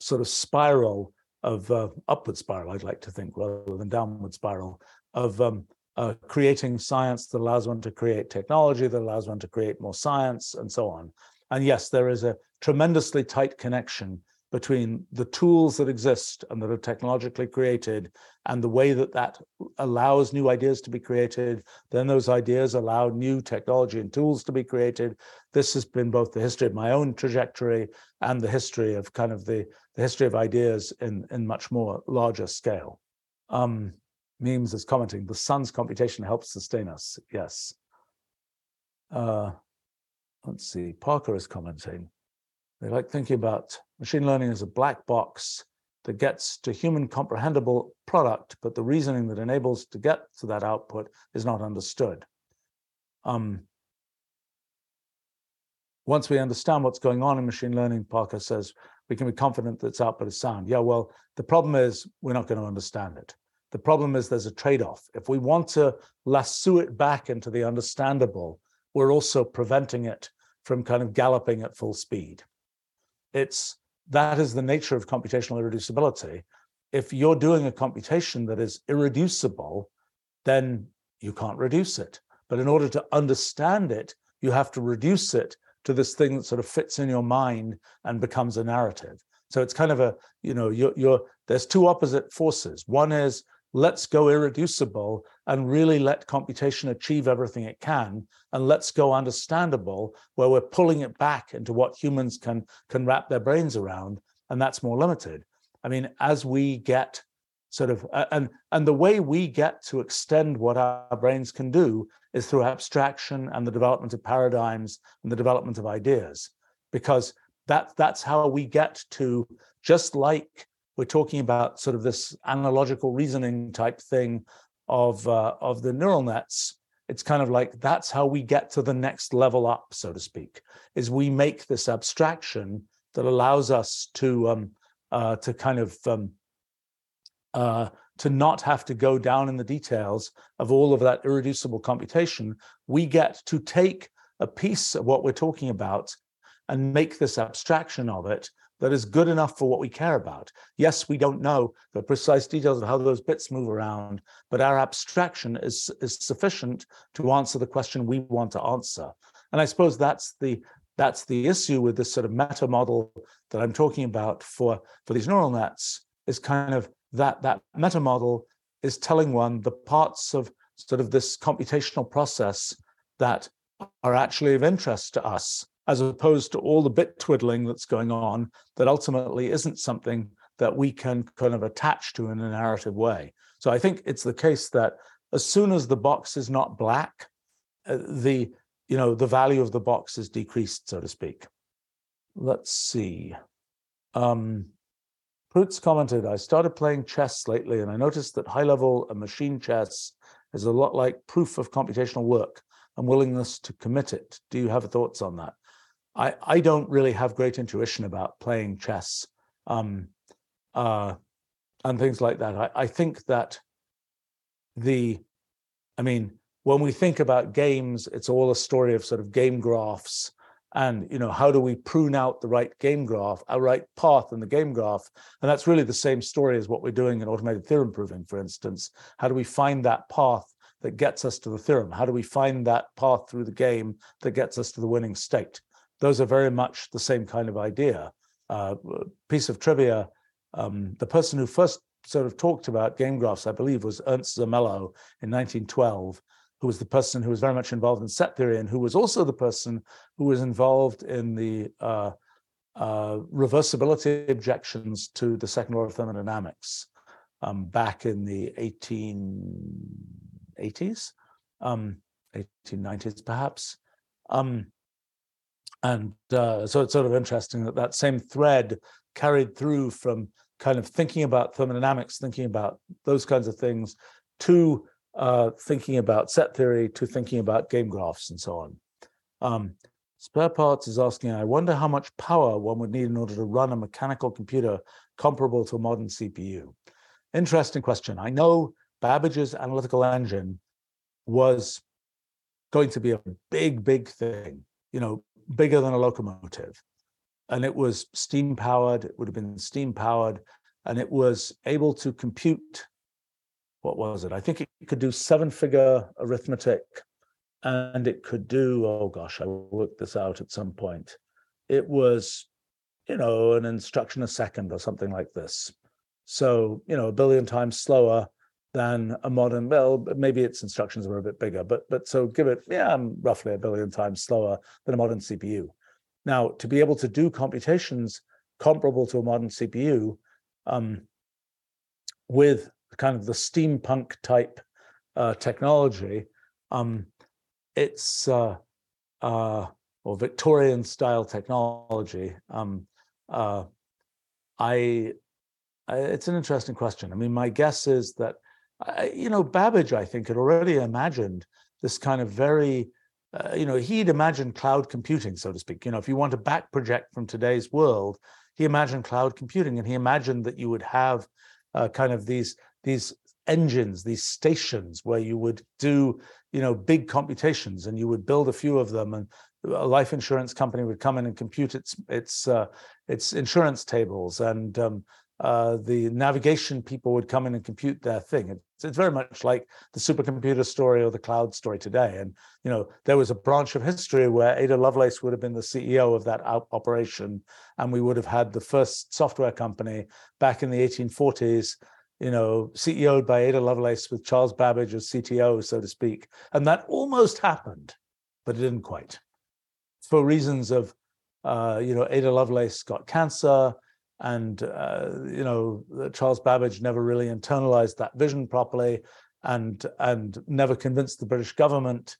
sort of spiral of uh, upward spiral i'd like to think rather than downward spiral of um, uh, creating science that allows one to create technology, that allows one to create more science, and so on. And yes, there is a tremendously tight connection between the tools that exist and that are technologically created and the way that that allows new ideas to be created. Then those ideas allow new technology and tools to be created. This has been both the history of my own trajectory and the history of kind of the, the history of ideas in in much more larger scale. Um, memes is commenting, the sun's computation helps sustain us. Yes. Uh, let's see, Parker is commenting. They like thinking about machine learning as a black box that gets to human comprehensible product, but the reasoning that enables to get to that output is not understood. Um, once we understand what's going on in machine learning, Parker says, we can be confident that its output is sound. Yeah, well, the problem is we're not going to understand it. The problem is there's a trade-off. If we want to lasso it back into the understandable, we're also preventing it from kind of galloping at full speed. It's that is the nature of computational irreducibility. if you're doing a computation that is irreducible, then you can't reduce it. But in order to understand it, you have to reduce it to this thing that sort of fits in your mind and becomes a narrative. So it's kind of a, you know, you're, you're there's two opposite forces. One is let's go irreducible and really let computation achieve everything it can and let's go understandable where we're pulling it back into what humans can can wrap their brains around and that's more limited. I mean as we get sort of and and the way we get to extend what our brains can do is through abstraction and the development of paradigms and the development of ideas because that that's how we get to just like we're talking about sort of this analogical reasoning type thing of uh, of the neural nets. It's kind of like that's how we get to the next level up so to speak is we make this abstraction that allows us to um, uh, to kind of um, uh, to not have to go down in the details of all of that irreducible computation. We get to take a piece of what we're talking about and make this abstraction of it that is good enough for what we care about. Yes, we don't know the precise details of how those bits move around, but our abstraction is, is sufficient to answer the question we want to answer. And I suppose that's the that's the issue with this sort of meta model that I'm talking about for, for these neural nets is kind of that that meta model is telling one the parts of sort of this computational process that are actually of interest to us as opposed to all the bit twiddling that's going on that ultimately isn't something that we can kind of attach to in a narrative way. So I think it's the case that as soon as the box is not black, uh, the you know the value of the box is decreased, so to speak. Let's see. Um, Prutz commented, I started playing chess lately and I noticed that high level and machine chess is a lot like proof of computational work and willingness to commit it. Do you have thoughts on that? I, I don't really have great intuition about playing chess um, uh, and things like that. I, I think that the, I mean, when we think about games, it's all a story of sort of game graphs and you know how do we prune out the right game graph a right path in the game graph? And that's really the same story as what we're doing in automated theorem proving for instance. How do we find that path that gets us to the theorem? How do we find that path through the game that gets us to the winning state those are very much the same kind of idea. Uh, piece of trivia: um, the person who first sort of talked about game graphs, I believe, was Ernst Zermelo in 1912, who was the person who was very much involved in set theory and who was also the person who was involved in the uh, uh, reversibility objections to the second law of thermodynamics um, back in the 1880s, um, 1890s perhaps. Um, and uh, so it's sort of interesting that that same thread carried through from kind of thinking about thermodynamics, thinking about those kinds of things, to uh, thinking about set theory, to thinking about game graphs and so on. Um, Spare Parts is asking, I wonder how much power one would need in order to run a mechanical computer comparable to a modern CPU. Interesting question. I know Babbage's analytical engine was going to be a big, big thing. You know, bigger than a locomotive. And it was steam powered, it would have been steam powered, and it was able to compute what was it? I think it could do seven figure arithmetic and it could do, oh gosh, I worked this out at some point. It was, you know, an instruction a second or something like this. So, you know, a billion times slower than a modern well maybe its instructions were a bit bigger but but so give it yeah roughly a billion times slower than a modern cpu now to be able to do computations comparable to a modern cpu um, with kind of the steampunk type uh, technology um, it's uh, uh, or victorian style technology um, uh, I, I it's an interesting question. I mean my guess is that you know, Babbage, I think, had already imagined this kind of very, uh, you know, he'd imagined cloud computing, so to speak. You know, if you want to back project from today's world, he imagined cloud computing, and he imagined that you would have uh, kind of these these engines, these stations where you would do, you know, big computations, and you would build a few of them, and a life insurance company would come in and compute its its uh, its insurance tables, and um, uh, the navigation people would come in and compute their thing. It's, it's very much like the supercomputer story or the cloud story today. And you know, there was a branch of history where Ada Lovelace would have been the CEO of that operation, and we would have had the first software company back in the 1840s. You know, CEO'd by Ada Lovelace with Charles Babbage as CTO, so to speak, and that almost happened, but it didn't quite, for reasons of, uh, you know, Ada Lovelace got cancer and uh, you know Charles Babbage never really internalized that vision properly, and and never convinced the British government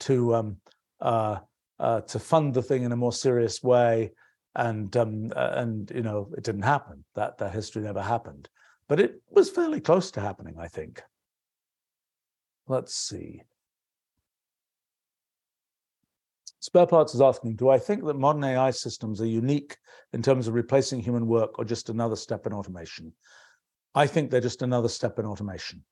to um, uh, uh, to fund the thing in a more serious way, and um, and you know it didn't happen. That that history never happened, but it was fairly close to happening, I think. Let's see. Spare Parts is asking, do I think that modern AI systems are unique in terms of replacing human work or just another step in automation? I think they're just another step in automation.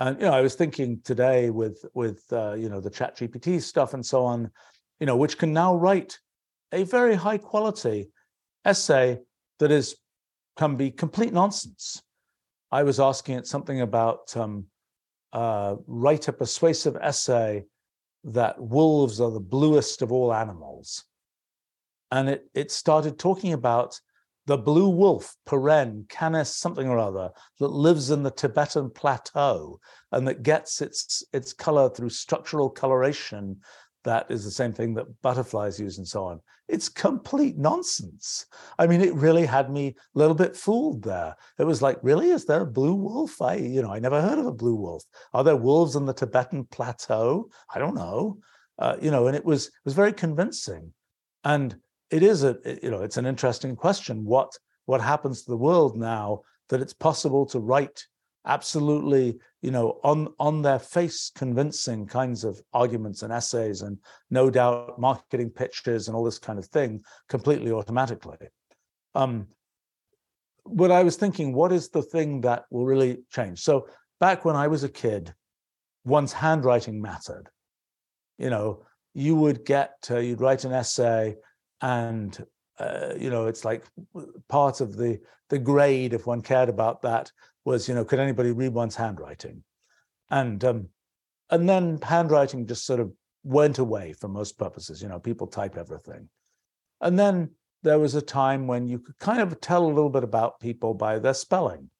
And you know, I was thinking today with with uh, you know the ChatGPT stuff and so on, you know, which can now write a very high quality essay that is can be complete nonsense. I was asking it something about um, uh, write a persuasive essay that wolves are the bluest of all animals. And it, it started talking about the blue wolf, paren, canis something or other, that lives in the Tibetan plateau and that gets its, its color through structural coloration that is the same thing that butterflies use and so on. It's complete nonsense. I mean, it really had me a little bit fooled there. It was like, really, is there a blue wolf? I, you know, I never heard of a blue wolf. Are there wolves in the Tibetan plateau? I don't know. Uh, you know, and it was it was very convincing. And it is a, you know, it's an interesting question. What what happens to the world now that it's possible to write absolutely you know on on their face convincing kinds of arguments and essays and no doubt marketing pitches and all this kind of thing completely automatically. Um but i was thinking what is the thing that will really change? So back when i was a kid one's handwriting mattered. You know you would get uh, you'd write an essay and uh, you know it's like part of the the grade if one cared about that was, you know, could anybody read one's handwriting? And um, and then handwriting just sort of went away for most purposes. You know, people type everything. And then there was a time when you could kind of tell a little bit about people by their spelling.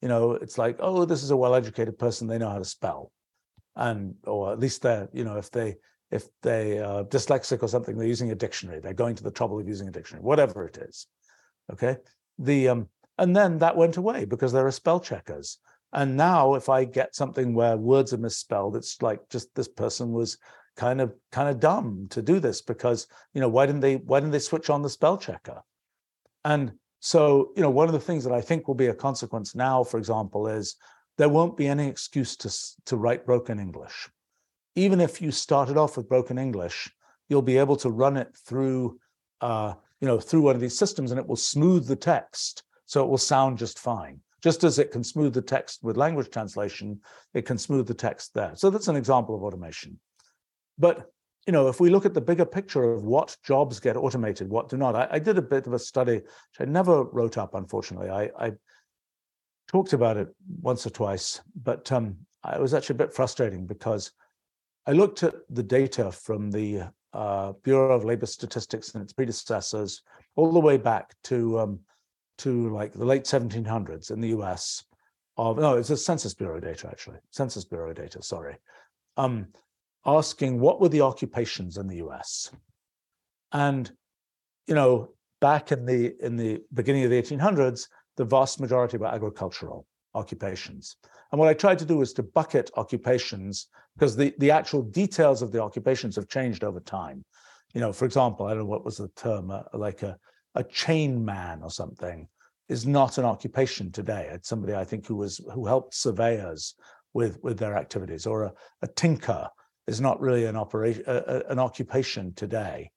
You know, it's like, oh, this is a well-educated person; they know how to spell, and or at least they're, you know, if they if they are dyslexic or something, they're using a dictionary. They're going to the trouble of using a dictionary, whatever it is. Okay. The um, and then that went away because there are spell checkers. And now if I get something where words are misspelled, it's like just this person was kind of kind of dumb to do this because you know why didn't they why didn't they switch on the spell checker? And so you know one of the things that I think will be a consequence now, for example, is there won't be any excuse to to write broken English. Even if you started off with broken English, you'll be able to run it through uh, you know through one of these systems, and it will smooth the text so it will sound just fine. Just as it can smooth the text with language translation, it can smooth the text there. So that's an example of automation. But you know, if we look at the bigger picture of what jobs get automated, what do not, I, I did a bit of a study, which I never wrote up, unfortunately. I, I talked about it once or twice, but um, it was actually a bit frustrating because I looked at the data from the uh, Bureau of Labor Statistics and its predecessors all the way back to um, to like the late 1700s in the US of no, it's a Census Bureau data actually, Census Bureau data. Sorry, um, asking what were the occupations in the US, and you know back in the in the beginning of the 1800s, the vast majority were agricultural occupations. And what I tried to do was to bucket occupations because the, the actual details of the occupations have changed over time. You know, for example, I don't know what was the term, uh, like a a chain man or something is not an occupation today. It's somebody I think who was who helped surveyors with with their activities, or a, a tinker is not really an operation an occupation today,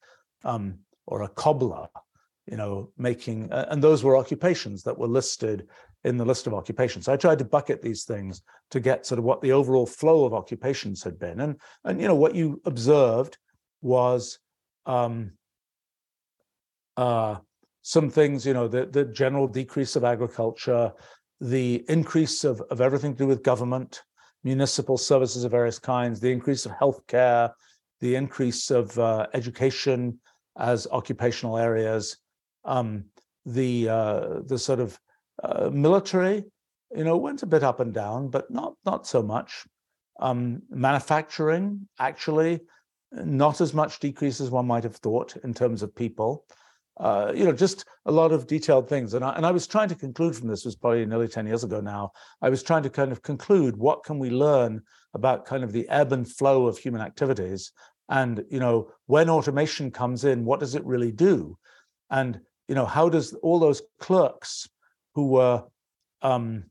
um, or a cobbler, you know, making uh, and those were occupations that were listed in the list of occupations. So I tried to bucket these things to get sort of what the overall flow of occupations had been, and and you know what you observed was um, uh, some things, you know, the, the general decrease of agriculture, the increase of, of everything to do with government, municipal services of various kinds, the increase of healthcare, the increase of uh, education as occupational areas, um, the uh, the sort of uh, military, you know, went a bit up and down, but not not so much. Um, manufacturing actually not as much decrease as one might have thought in terms of people. Uh, you know, just a lot of detailed things. And I, and I was trying to conclude from this, was probably nearly 10 years ago now. I was trying to kind of conclude what can we learn about kind of the ebb and flow of human activities. And, you know, when automation comes in, what does it really do? And, you know, how does all those clerks who were, um,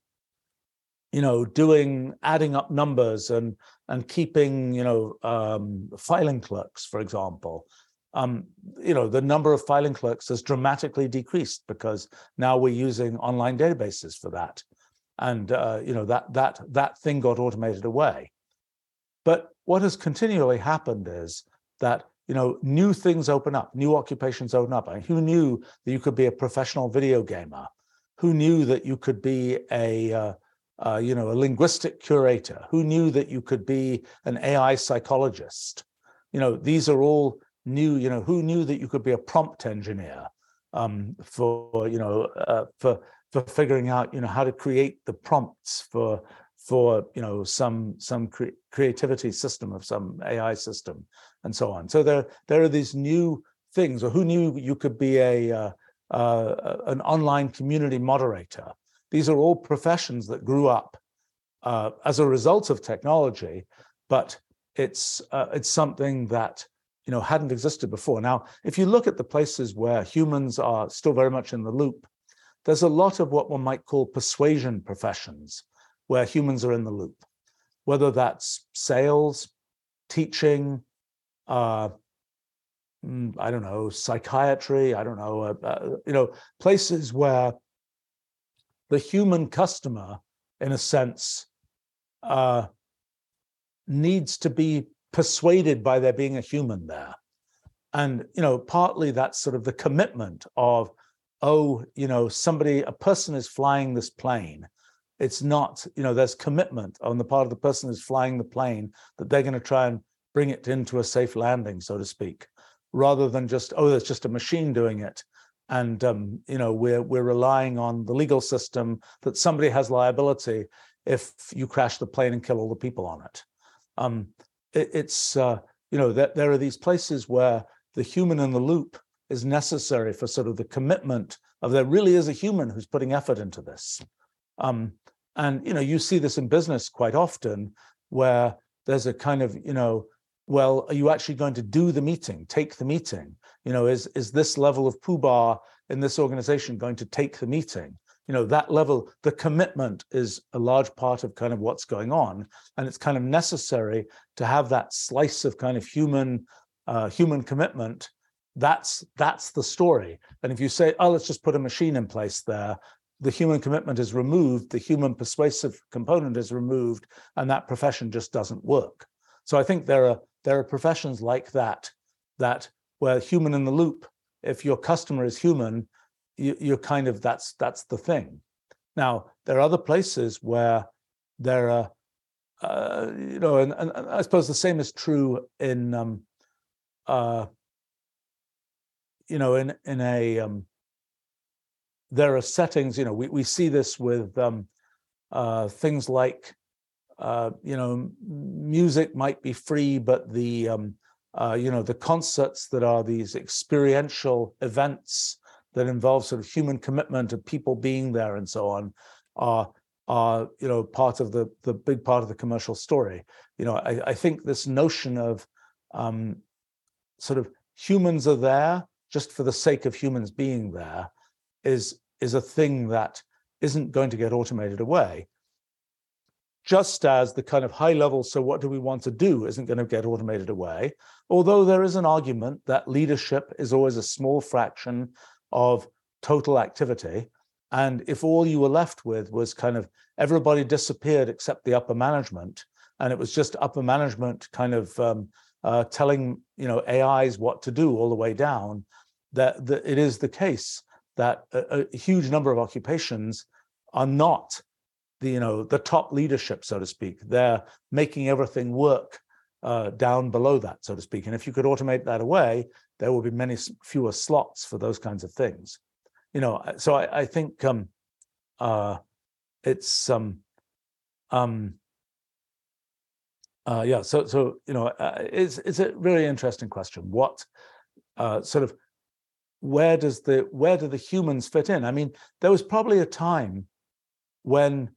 you know, doing adding up numbers and and keeping, you know, um, filing clerks, for example, um, you know, the number of filing clerks has dramatically decreased because now we're using online databases for that, and uh, you know that that that thing got automated away. But what has continually happened is that you know new things open up, new occupations open up. And who knew that you could be a professional video gamer? Who knew that you could be a uh, uh, you know a linguistic curator? Who knew that you could be an AI psychologist? You know these are all new. you know, who knew that you could be a prompt engineer um, for, you know, uh, for for figuring out, you know, how to create the prompts for for you know some some cre- creativity system of some AI system and so on. So there there are these new things. Or who knew you could be a uh, uh, an online community moderator? These are all professions that grew up uh, as a result of technology, but it's uh, it's something that you know, hadn't existed before. Now, if you look at the places where humans are still very much in the loop, there's a lot of what one might call persuasion professions where humans are in the loop, whether that's sales, teaching, uh, I don't know, psychiatry, I don't know, uh, uh, you know, places where the human customer, in a sense, uh, needs to be persuaded by there being a human there. And, you know, partly that's sort of the commitment of, oh, you know, somebody, a person is flying this plane. It's not, you know, there's commitment on the part of the person who's flying the plane that they're going to try and bring it into a safe landing, so to speak, rather than just, oh, there's just a machine doing it. And um, you know, we're we're relying on the legal system that somebody has liability if you crash the plane and kill all the people on it. Um, it, it's uh, you know that there are these places where the human in the loop is necessary for sort of the commitment of there really is a human who's putting effort into this. Um, and you know you see this in business quite often where there's a kind of you know well are you actually going to do the meeting take the meeting? You know is is this level of poobah in this organization going to take the meeting? You know that level the commitment is a large part of kind of what's going on and it's kind of necessary to have that slice of kind of human uh, human commitment. That's that's the story. And if you say oh let's just put a machine in place there the human commitment is removed the human persuasive component is removed and that profession just doesn't work. So i think there are there are professions like that that where human in the loop if your customer is human you, are kind of that's that's the thing. Now there are other places where there are, uh, you know, and, and, I suppose the same is true in, um, uh, you know, in in a um, there are settings. You know, we we see this with um, uh, things like, uh, you know, music might be free, but the um, uh, you know the concerts that are these experiential events that involve sort of human commitment of people being there and so on are are you know part of the the big part of the commercial story. You know i, I think this notion of um, sort of humans are there just for the sake of humans being there is is a thing that isn't going to get automated away just as the kind of high level so what do we want to do isn't going to get automated away although there is an argument that leadership is always a small fraction of total activity. And if all you were left with was kind of everybody disappeared except the upper management, and it was just upper management kind of um, uh, telling you know AIs what to do all the way down, that, that it is the case that a, a huge number of occupations are not the you know the top leadership, so to speak. They're making everything work uh, down below that, so to speak. And if you could automate that away, there will be many fewer slots for those kinds of things. You know, so I, I think um, uh, it's um, um, uh, yeah. So so you know, uh, it's it's a really interesting question. What uh, sort of where does the where do the humans fit in? I mean, there was probably a time when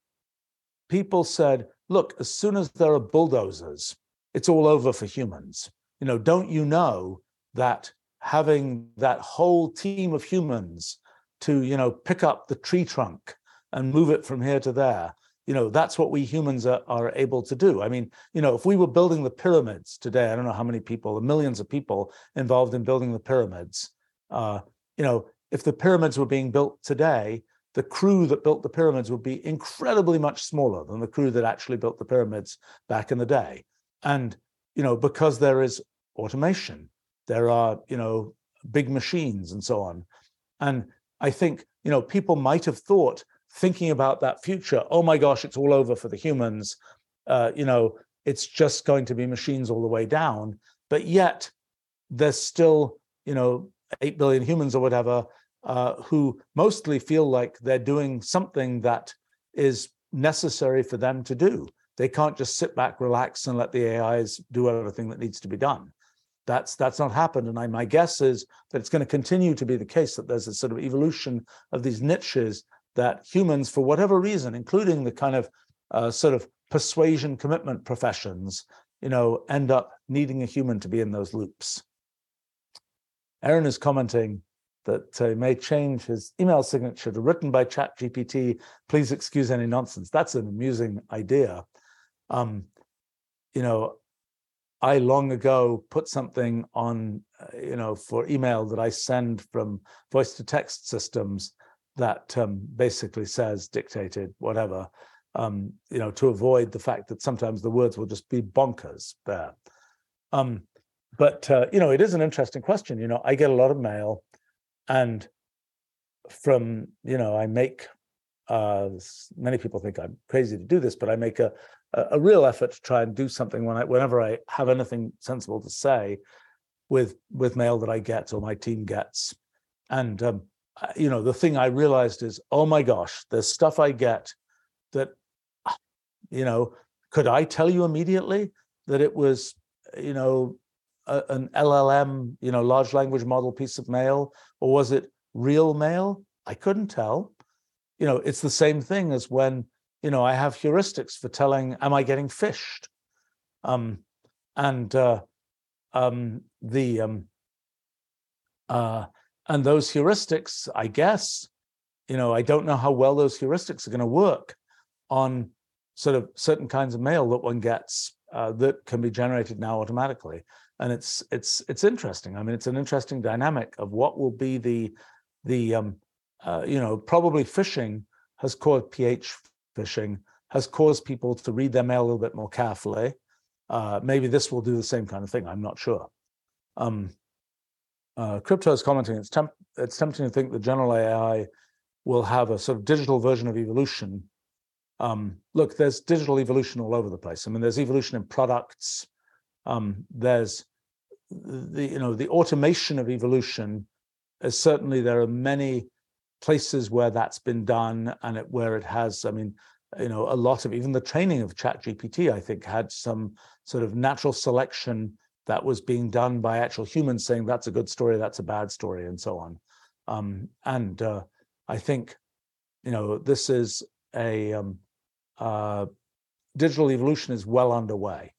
people said, look, as soon as there are bulldozers, it's all over for humans. You know, don't you know that having that whole team of humans to, you know, pick up the tree trunk and move it from here to there, you know, that's what we humans are, are able to do. I mean, you know, if we were building the pyramids today, I don't know how many people, the millions of people involved in building the pyramids, uh, you know, if the pyramids were being built today, the crew that built the pyramids would be incredibly much smaller than the crew that actually built the pyramids back in the day. And, you know, because there is automation, there are, you know, big machines and so on. And I think, you know, people might have thought, thinking about that future, oh my gosh, it's all over for the humans. Uh, you know, it's just going to be machines all the way down. But yet, there's still, you know, 8 billion humans or whatever uh, who mostly feel like they're doing something that is necessary for them to do. They can't just sit back, relax, and let the AIs do everything that needs to be done. That's that's not happened, and I, my guess is that it's going to continue to be the case that there's a sort of evolution of these niches that humans, for whatever reason, including the kind of uh, sort of persuasion commitment professions, you know, end up needing a human to be in those loops. Aaron is commenting that uh, may change his email signature to written by ChatGPT. Please excuse any nonsense. That's an amusing idea. Um, you know, I long ago put something on, uh, you know, for email that I send from voice to text systems that um, basically says dictated whatever, um, you know, to avoid the fact that sometimes the words will just be bonkers there. Um, but uh, you know, it is an interesting question. You know, I get a lot of mail and from you know i make uh, many people think i'm crazy to do this but i make a, a real effort to try and do something when I, whenever i have anything sensible to say with with mail that i get or my team gets. And um, you know the thing i realized is oh my gosh there's stuff i get that you know could i tell you immediately that it was you know a, an LLM, you know, large language model piece of mail, or was it real mail? I couldn't tell. You know, it's the same thing as when, you know, I have heuristics for telling, am I getting phished? Um, and uh, um, the um, uh, and those heuristics, I guess, you know, I don't know how well those heuristics are going to work on sort of certain kinds of mail that one gets uh, that can be generated now automatically and it's it's it's interesting. I mean, it's an interesting dynamic of what will be the the um, uh, you know probably phishing has caused PH phishing has caused people to read their mail a little bit more carefully. Uh, maybe this will do the same kind of thing. I'm not sure. Um, uh, crypto is commenting. It's temp- it's tempting to think the general AI will have a sort of digital version of evolution. Um, look, there's digital evolution all over the place. I mean, there's evolution in products. Um, there's the you know the automation of evolution is certainly there are many places where that's been done and it, where it has i mean you know a lot of even the training of chat gpt i think had some sort of natural selection that was being done by actual humans saying that's a good story that's a bad story and so on. Um, and uh, i think you know this is a um, uh, digital evolution is well underway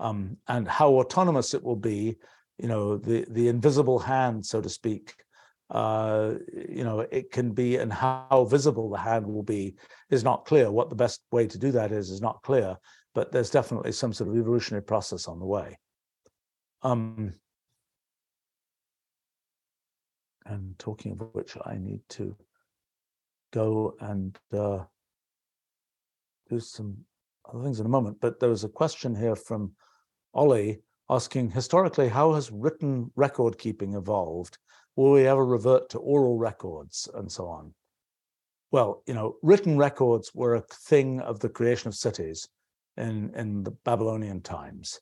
um, and how autonomous it will be, you know, the the invisible hand, so to speak, uh, you know, it can be, and how visible the hand will be is not clear. What the best way to do that is is not clear, but there's definitely some sort of evolutionary process on the way. Um, and talking of which, I need to go and uh, do some other things in a moment. But there was a question here from Ollie asking historically, how has written record keeping evolved? Will we ever revert to oral records and so on? Well, you know, written records were a thing of the creation of cities in, in the Babylonian times.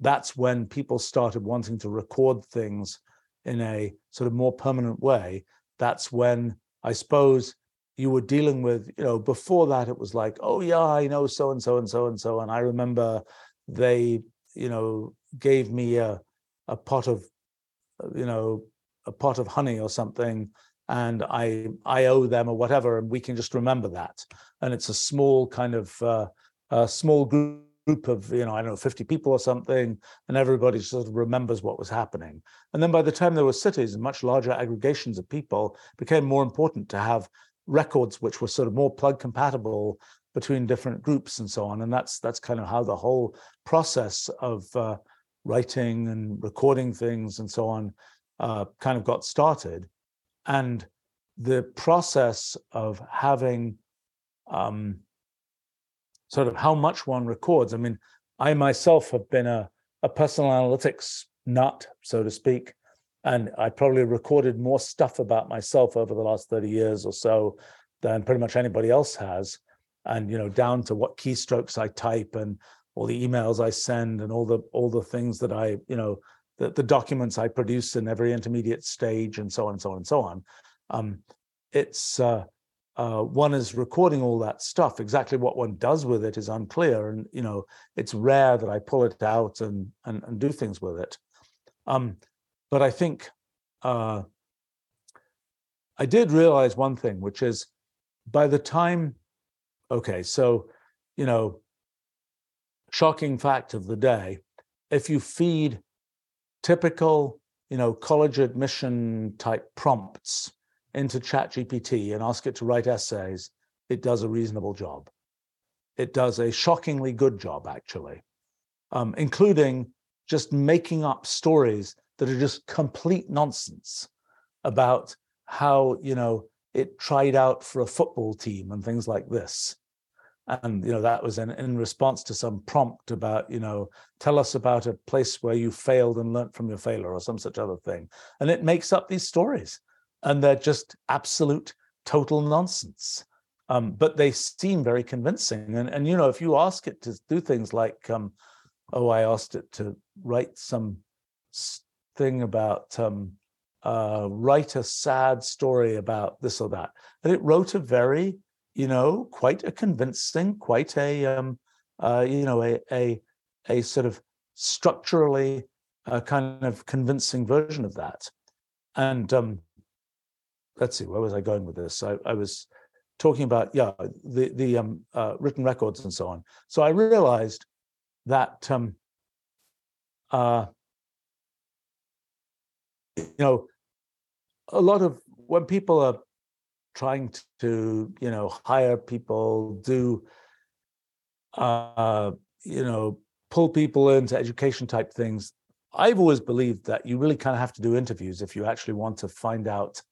That's when people started wanting to record things in a sort of more permanent way. That's when I suppose you were dealing with, you know, before that it was like, oh yeah, I know so and so and so and so. And I remember they, you know, gave me a a pot of, you know, a pot of honey or something, and I I owe them or whatever, and we can just remember that. And it's a small kind of uh, a small group group of you know i don't know 50 people or something and everybody sort of remembers what was happening and then by the time there were cities and much larger aggregations of people became more important to have records which were sort of more plug compatible between different groups and so on and that's that's kind of how the whole process of uh, writing and recording things and so on uh, kind of got started and the process of having um, sort of how much one records. I mean, I myself have been a, a personal analytics nut, so to speak, and I probably recorded more stuff about myself over the last 30 years or so than pretty much anybody else has. And you know, down to what keystrokes I type and all the emails I send and all the all the things that I, you know, the, the documents I produce in every intermediate stage and so on and so on and so on. Um, it's uh, uh, one is recording all that stuff. Exactly what one does with it is unclear, and you know it's rare that I pull it out and and, and do things with it. Um, but I think uh, I did realize one thing, which is by the time, okay, so you know, shocking fact of the day: if you feed typical, you know, college admission type prompts into ChatGPT and ask it to write essays, it does a reasonable job. It does a shockingly good job, actually, um, including just making up stories that are just complete nonsense about how, you know, it tried out for a football team and things like this. And, you know, that was in, in response to some prompt about, you know, tell us about a place where you failed and learnt from your failure or some such other thing. And it makes up these stories and they're just absolute total nonsense. Um, but they seem very convincing. And, and you know, if you ask it to do things like, um, oh, I asked it to write some thing about um, uh, write a sad story about this or that, and it wrote a very, you know, quite a convincing, quite a, um, uh, you know, a, a a sort of structurally uh, kind of convincing version of that. And um, let's see, where was I going with this? I, I was talking about yeah the the um, uh, written records and so on. So I realized that um, uh, you know a lot of when people are trying to you know hire people do uh, you know pull people into education type things i've always believed that you really kind of have to do interviews if you actually want to find out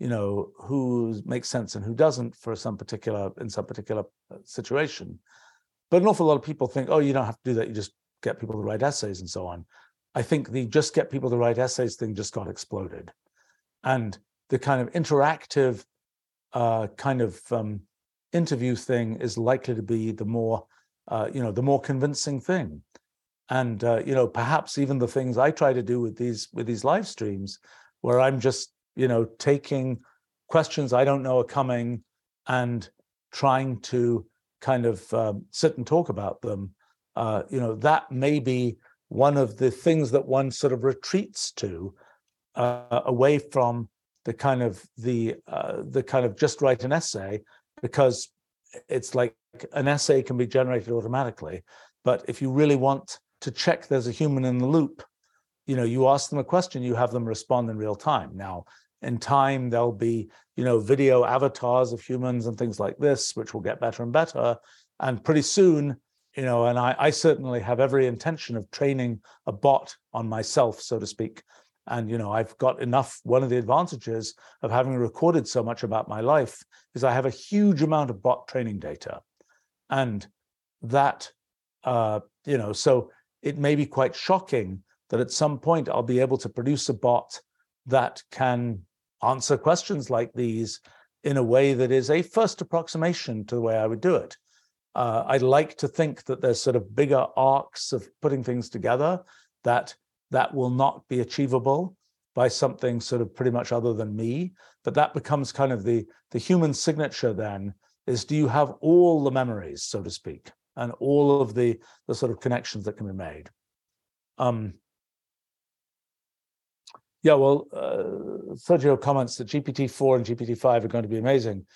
you know who makes sense and who doesn't for some particular in some particular uh, situation. But an awful lot of people think oh you don't have to do that you just get people to write essays and so on. I think the just get people to write essays thing just got exploded and the kind of interactive uh, kind of um, interview thing is likely to be the more uh, you know the more convincing thing. And uh, you know perhaps even the things i try to do with these with these live streams where i'm just you know, taking questions I don't know are coming and trying to kind of um, sit and talk about them, uh, you know, that may be one of the things that one sort of retreats to uh, away from the kind of the uh, the kind of just write an essay because it's like an essay can be generated automatically. But if you really want to check there's a human in the loop you know you ask them a question you have them respond in real time. Now in time there'll be you know video avatars of humans and things like this which will get better and better. And pretty soon you know and I, I certainly have every intention of training a bot on myself so to speak and you know i've got enough one of the advantages of having recorded so much about my life is i have a huge amount of bot training data and that uh you know so it may be quite shocking that at some point I'll be able to produce a bot that can answer questions like these in a way that is a first approximation to the way I would do it. Uh, I'd like to think that there's sort of bigger arcs of putting things together that that will not be achievable by something sort of pretty much other than me. But that becomes kind of the the human signature then is do you have all the memories, so to speak, and all of the the sort of connections that can be made. Um, yeah, well, uh, Sergio comments that GPT-4 and GPT-5 are going to be amazing.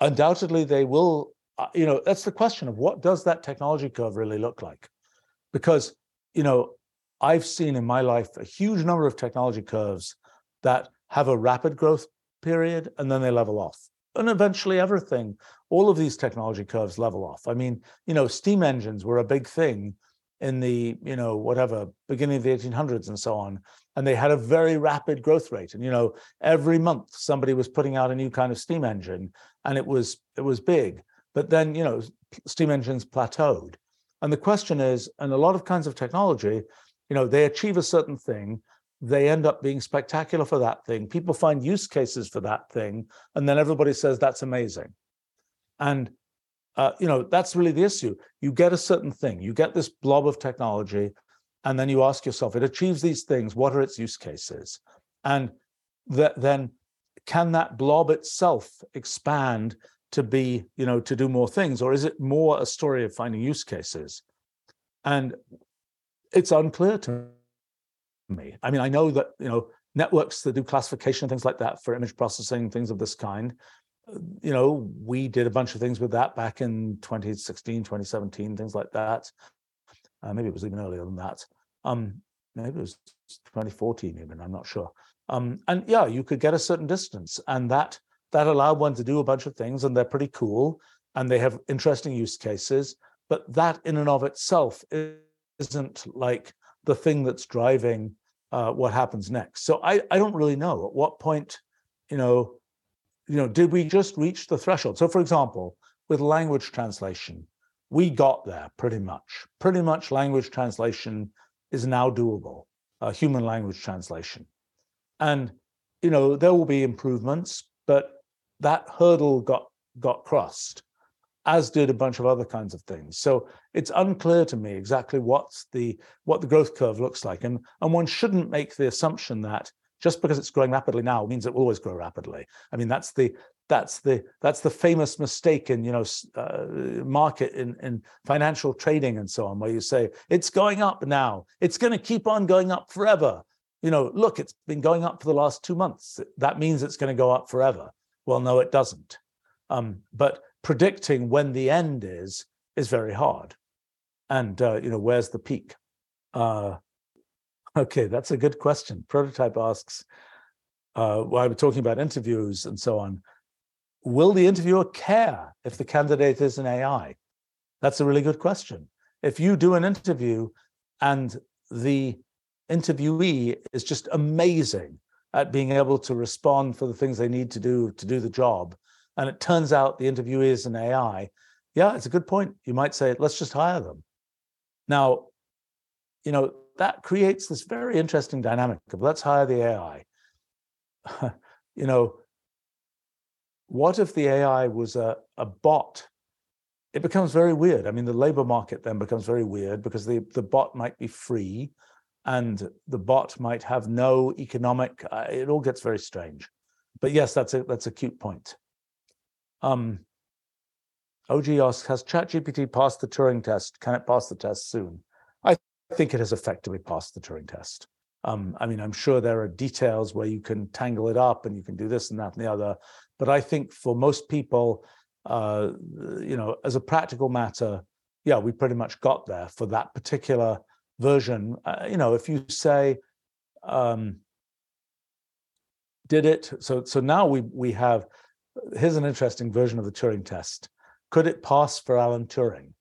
Undoubtedly, they will. Uh, you know, that's the question of what does that technology curve really look like? Because you know, I've seen in my life a huge number of technology curves that have a rapid growth period and then they level off. And eventually everything, all of these technology curves level off. I mean, you know, steam engines were a big thing in the, you know, whatever, beginning of the 1800s and so on. And they had a very rapid growth rate. And, you know, every month somebody was putting out a new kind of steam engine and it was it was big. But then, you know, steam engines plateaued. And the question is, and a lot of kinds of technology, you know they achieve a certain thing they end up being spectacular for that thing. People find use cases for that thing and then everybody says that's amazing. And uh, you know that's really the issue. You get a certain thing you get this blob of technology and then you ask yourself it achieves these things what are its use cases? And that then can that blob itself expand to be you know to do more things or is it more a story of finding use cases? And it's unclear to me. I mean, I know that you know networks that do classification and things like that for image processing, things of this kind. Uh, you know, we did a bunch of things with that back in 2016, 2017, things like that. Uh, maybe it was even earlier than that. Um, maybe it was 2014 even. I'm not sure. Um, and yeah, you could get a certain distance, and that that allowed one to do a bunch of things, and they're pretty cool, and they have interesting use cases. But that in and of itself is isn't like the thing that's driving uh, what happens next. So I, I don't really know at what point, you know, you know, did we just reach the threshold? So for example, with language translation, we got there pretty much. Pretty much language translation is now doable, uh, human language translation. And, you know, there will be improvements, but that hurdle got got crossed as did a bunch of other kinds of things. So it's unclear to me exactly what's the what the growth curve looks like, and and one shouldn't make the assumption that just because it's growing rapidly now means it will always grow rapidly. I mean that's the that's the that's the famous mistake in you know uh, market in in financial trading and so on, where you say it's going up now, it's going to keep on going up forever. You know, look, it's been going up for the last two months. That means it's going to go up forever. Well, no, it doesn't. Um, but predicting when the end is is very hard. And uh, you know, where's the peak? Uh, okay, that's a good question. Prototype asks, uh, while we're talking about interviews and so on, will the interviewer care if the candidate is an AI? That's a really good question. If you do an interview and the interviewee is just amazing at being able to respond for the things they need to do to do the job, and it turns out the interviewee is an AI, yeah, it's a good point. You might say, let's just hire them. Now, you know, that creates this very interesting dynamic of let's hire the AI. you know, what if the AI was a, a bot? It becomes very weird. I mean, the labor market then becomes very weird because the, the bot might be free and the bot might have no economic, uh, it all gets very strange. But yes, that's a that's a cute point. Um, OG asks, has ChatGPT passed the Turing test? Can it pass the test soon? I think it has effectively passed the Turing test. Um, I mean, I'm sure there are details where you can tangle it up and you can do this and that and the other. But I think for most people, uh, you know, as a practical matter, yeah, we pretty much got there for that particular version. Uh, you know, if you say, um, did it? So so now we we have here's an interesting version of the Turing test. Could it pass for Alan Turing?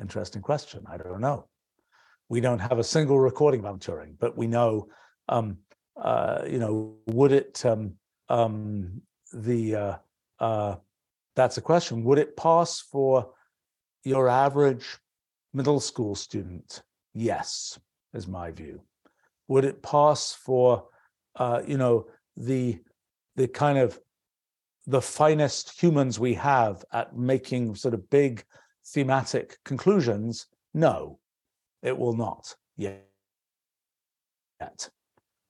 Interesting question. I don't know. We don't have a single recording of Alan Turing, but we know, um, uh, you know, would it, um, um, the, uh, uh, that's a question. Would it pass for your average middle school student Yes, is my view. Would it pass for, uh, you know, the the kind of the finest humans we have at making sort of big thematic conclusions? No, it will not yet.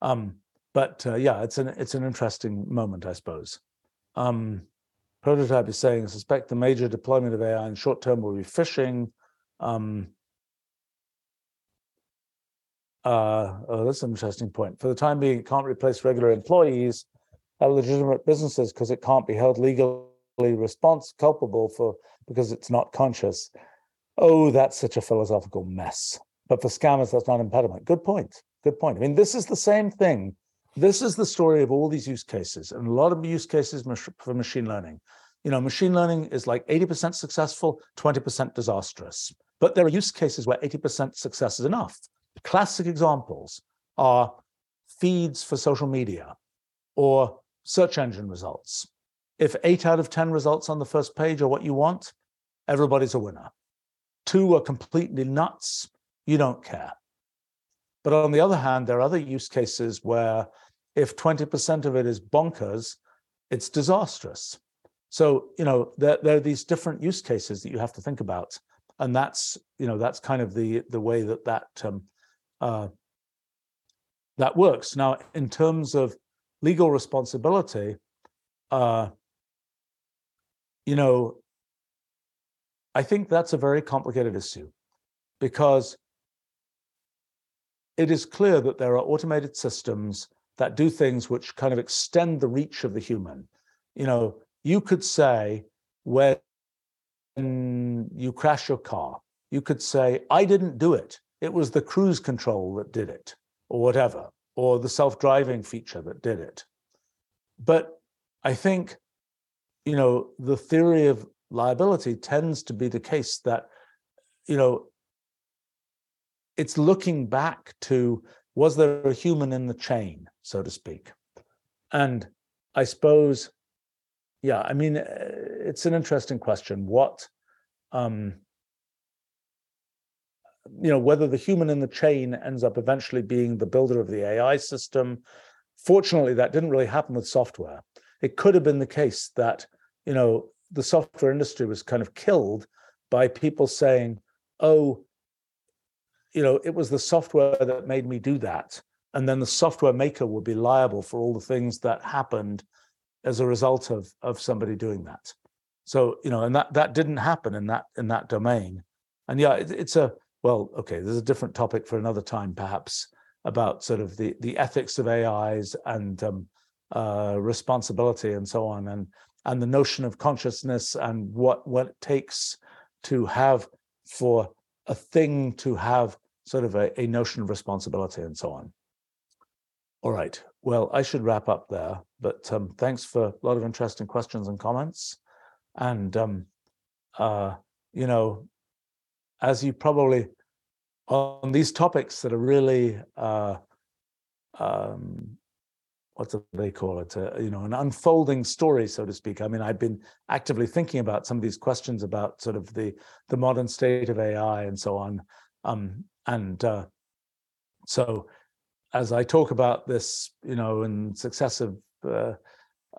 Um, but uh, yeah, it's an it's an interesting moment, I suppose. Um, prototype is saying, I suspect the major deployment of AI in short term will be phishing. Um, uh, oh, that's an interesting point. For the time being, it can't replace regular employees legitimate businesses because it can't be held legally responsible, culpable for because it's not conscious. Oh, that's such a philosophical mess. But for scammers, that's not impediment. Good point. Good point. I mean, this is the same thing. This is the story of all these use cases and a lot of use cases for machine learning. You know, machine learning is like 80% successful, 20% disastrous. But there are use cases where 80% success is enough. Classic examples are feeds for social media or search engine results. If eight out of 10 results on the first page are what you want, everybody's a winner. Two are completely nuts, you don't care. But on the other hand, there are other use cases where if 20% of it is bonkers, it's disastrous. So, you know, there, there are these different use cases that you have to think about. And that's, you know, that's kind of the the way that that um, uh, that works. Now, in terms of legal responsibility, uh, you know, I think that's a very complicated issue because it is clear that there are automated systems that do things which kind of extend the reach of the human. You know, you could say when you crash your car, you could say, I didn't do it. It was the cruise control that did it, or whatever, or the self driving feature that did it. But I think, you know, the theory of liability tends to be the case that, you know, it's looking back to was there a human in the chain, so to speak? And I suppose, yeah, I mean, it's an interesting question. What, um, you know, whether the human in the chain ends up eventually being the builder of the AI system. Fortunately, that didn't really happen with software. It could have been the case that, you know, the software industry was kind of killed by people saying, oh, you know, it was the software that made me do that. And then the software maker would be liable for all the things that happened as a result of, of somebody doing that. So, you know, and that that didn't happen in that in that domain. And yeah, it, it's a well, okay, there's a different topic for another time, perhaps, about sort of the the ethics of AIs and um, uh, responsibility and so on, and and the notion of consciousness and what what it takes to have for a thing to have sort of a, a notion of responsibility and so on. All right. Well, I should wrap up there, but um, thanks for a lot of interesting questions and comments. And, um, uh, you know, as you probably, on these topics that are really, uh, um, what do they call it? Uh, you know, an unfolding story, so to speak. I mean, I've been actively thinking about some of these questions about sort of the the modern state of AI and so on. Um, and uh, so, as I talk about this, you know, in successive uh,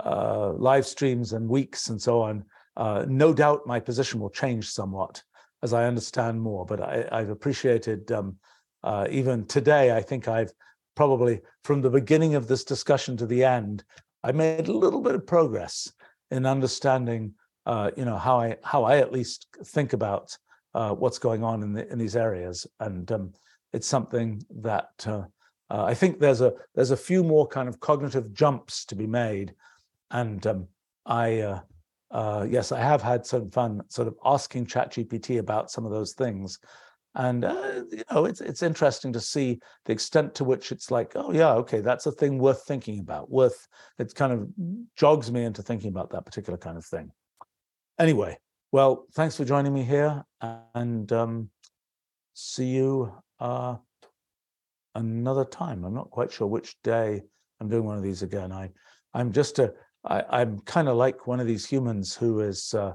uh, live streams and weeks and so on, uh, no doubt my position will change somewhat as I understand more. But I, have appreciated um, uh, even today. I think I've probably from the beginning of this discussion to the end, I made a little bit of progress in understanding, uh, you know, how I how I at least think about uh, what's going on in the, in these areas, and um, it's something that uh, uh I think there's a there's a few more kind of cognitive jumps to be made, and um, I. Uh, yes, I have had some fun sort of asking ChatGPT about some of those things, and uh, you know it's it's interesting to see the extent to which it's like oh yeah okay that's a thing worth thinking about worth it kind of jogs me into thinking about that particular kind of thing. Anyway well thanks for joining me here and um, see you uh, another time. I'm not quite sure which day i'm doing one of these again. I i'm just a I, i'm kind of like one of these humans who is uh,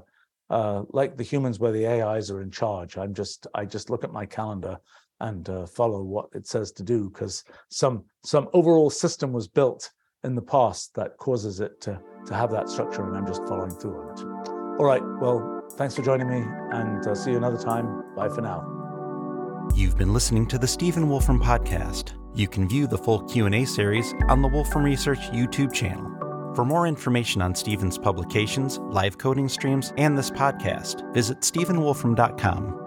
uh, like the humans where the AIs are in charge. I'm just I just look at my calendar and uh, follow what it says to do because some some overall system was built in the past that causes it to to have that structure and i'm just following through on it all right well thanks for joining me and uh, see you another time bye for now You've been listening to the Stephen Wolfram podcast. You can view the full Q&A series on the Wolfram Research YouTube channel. For more information on Stephen's publications, live coding streams, and this podcast, visit stephenwolfram.com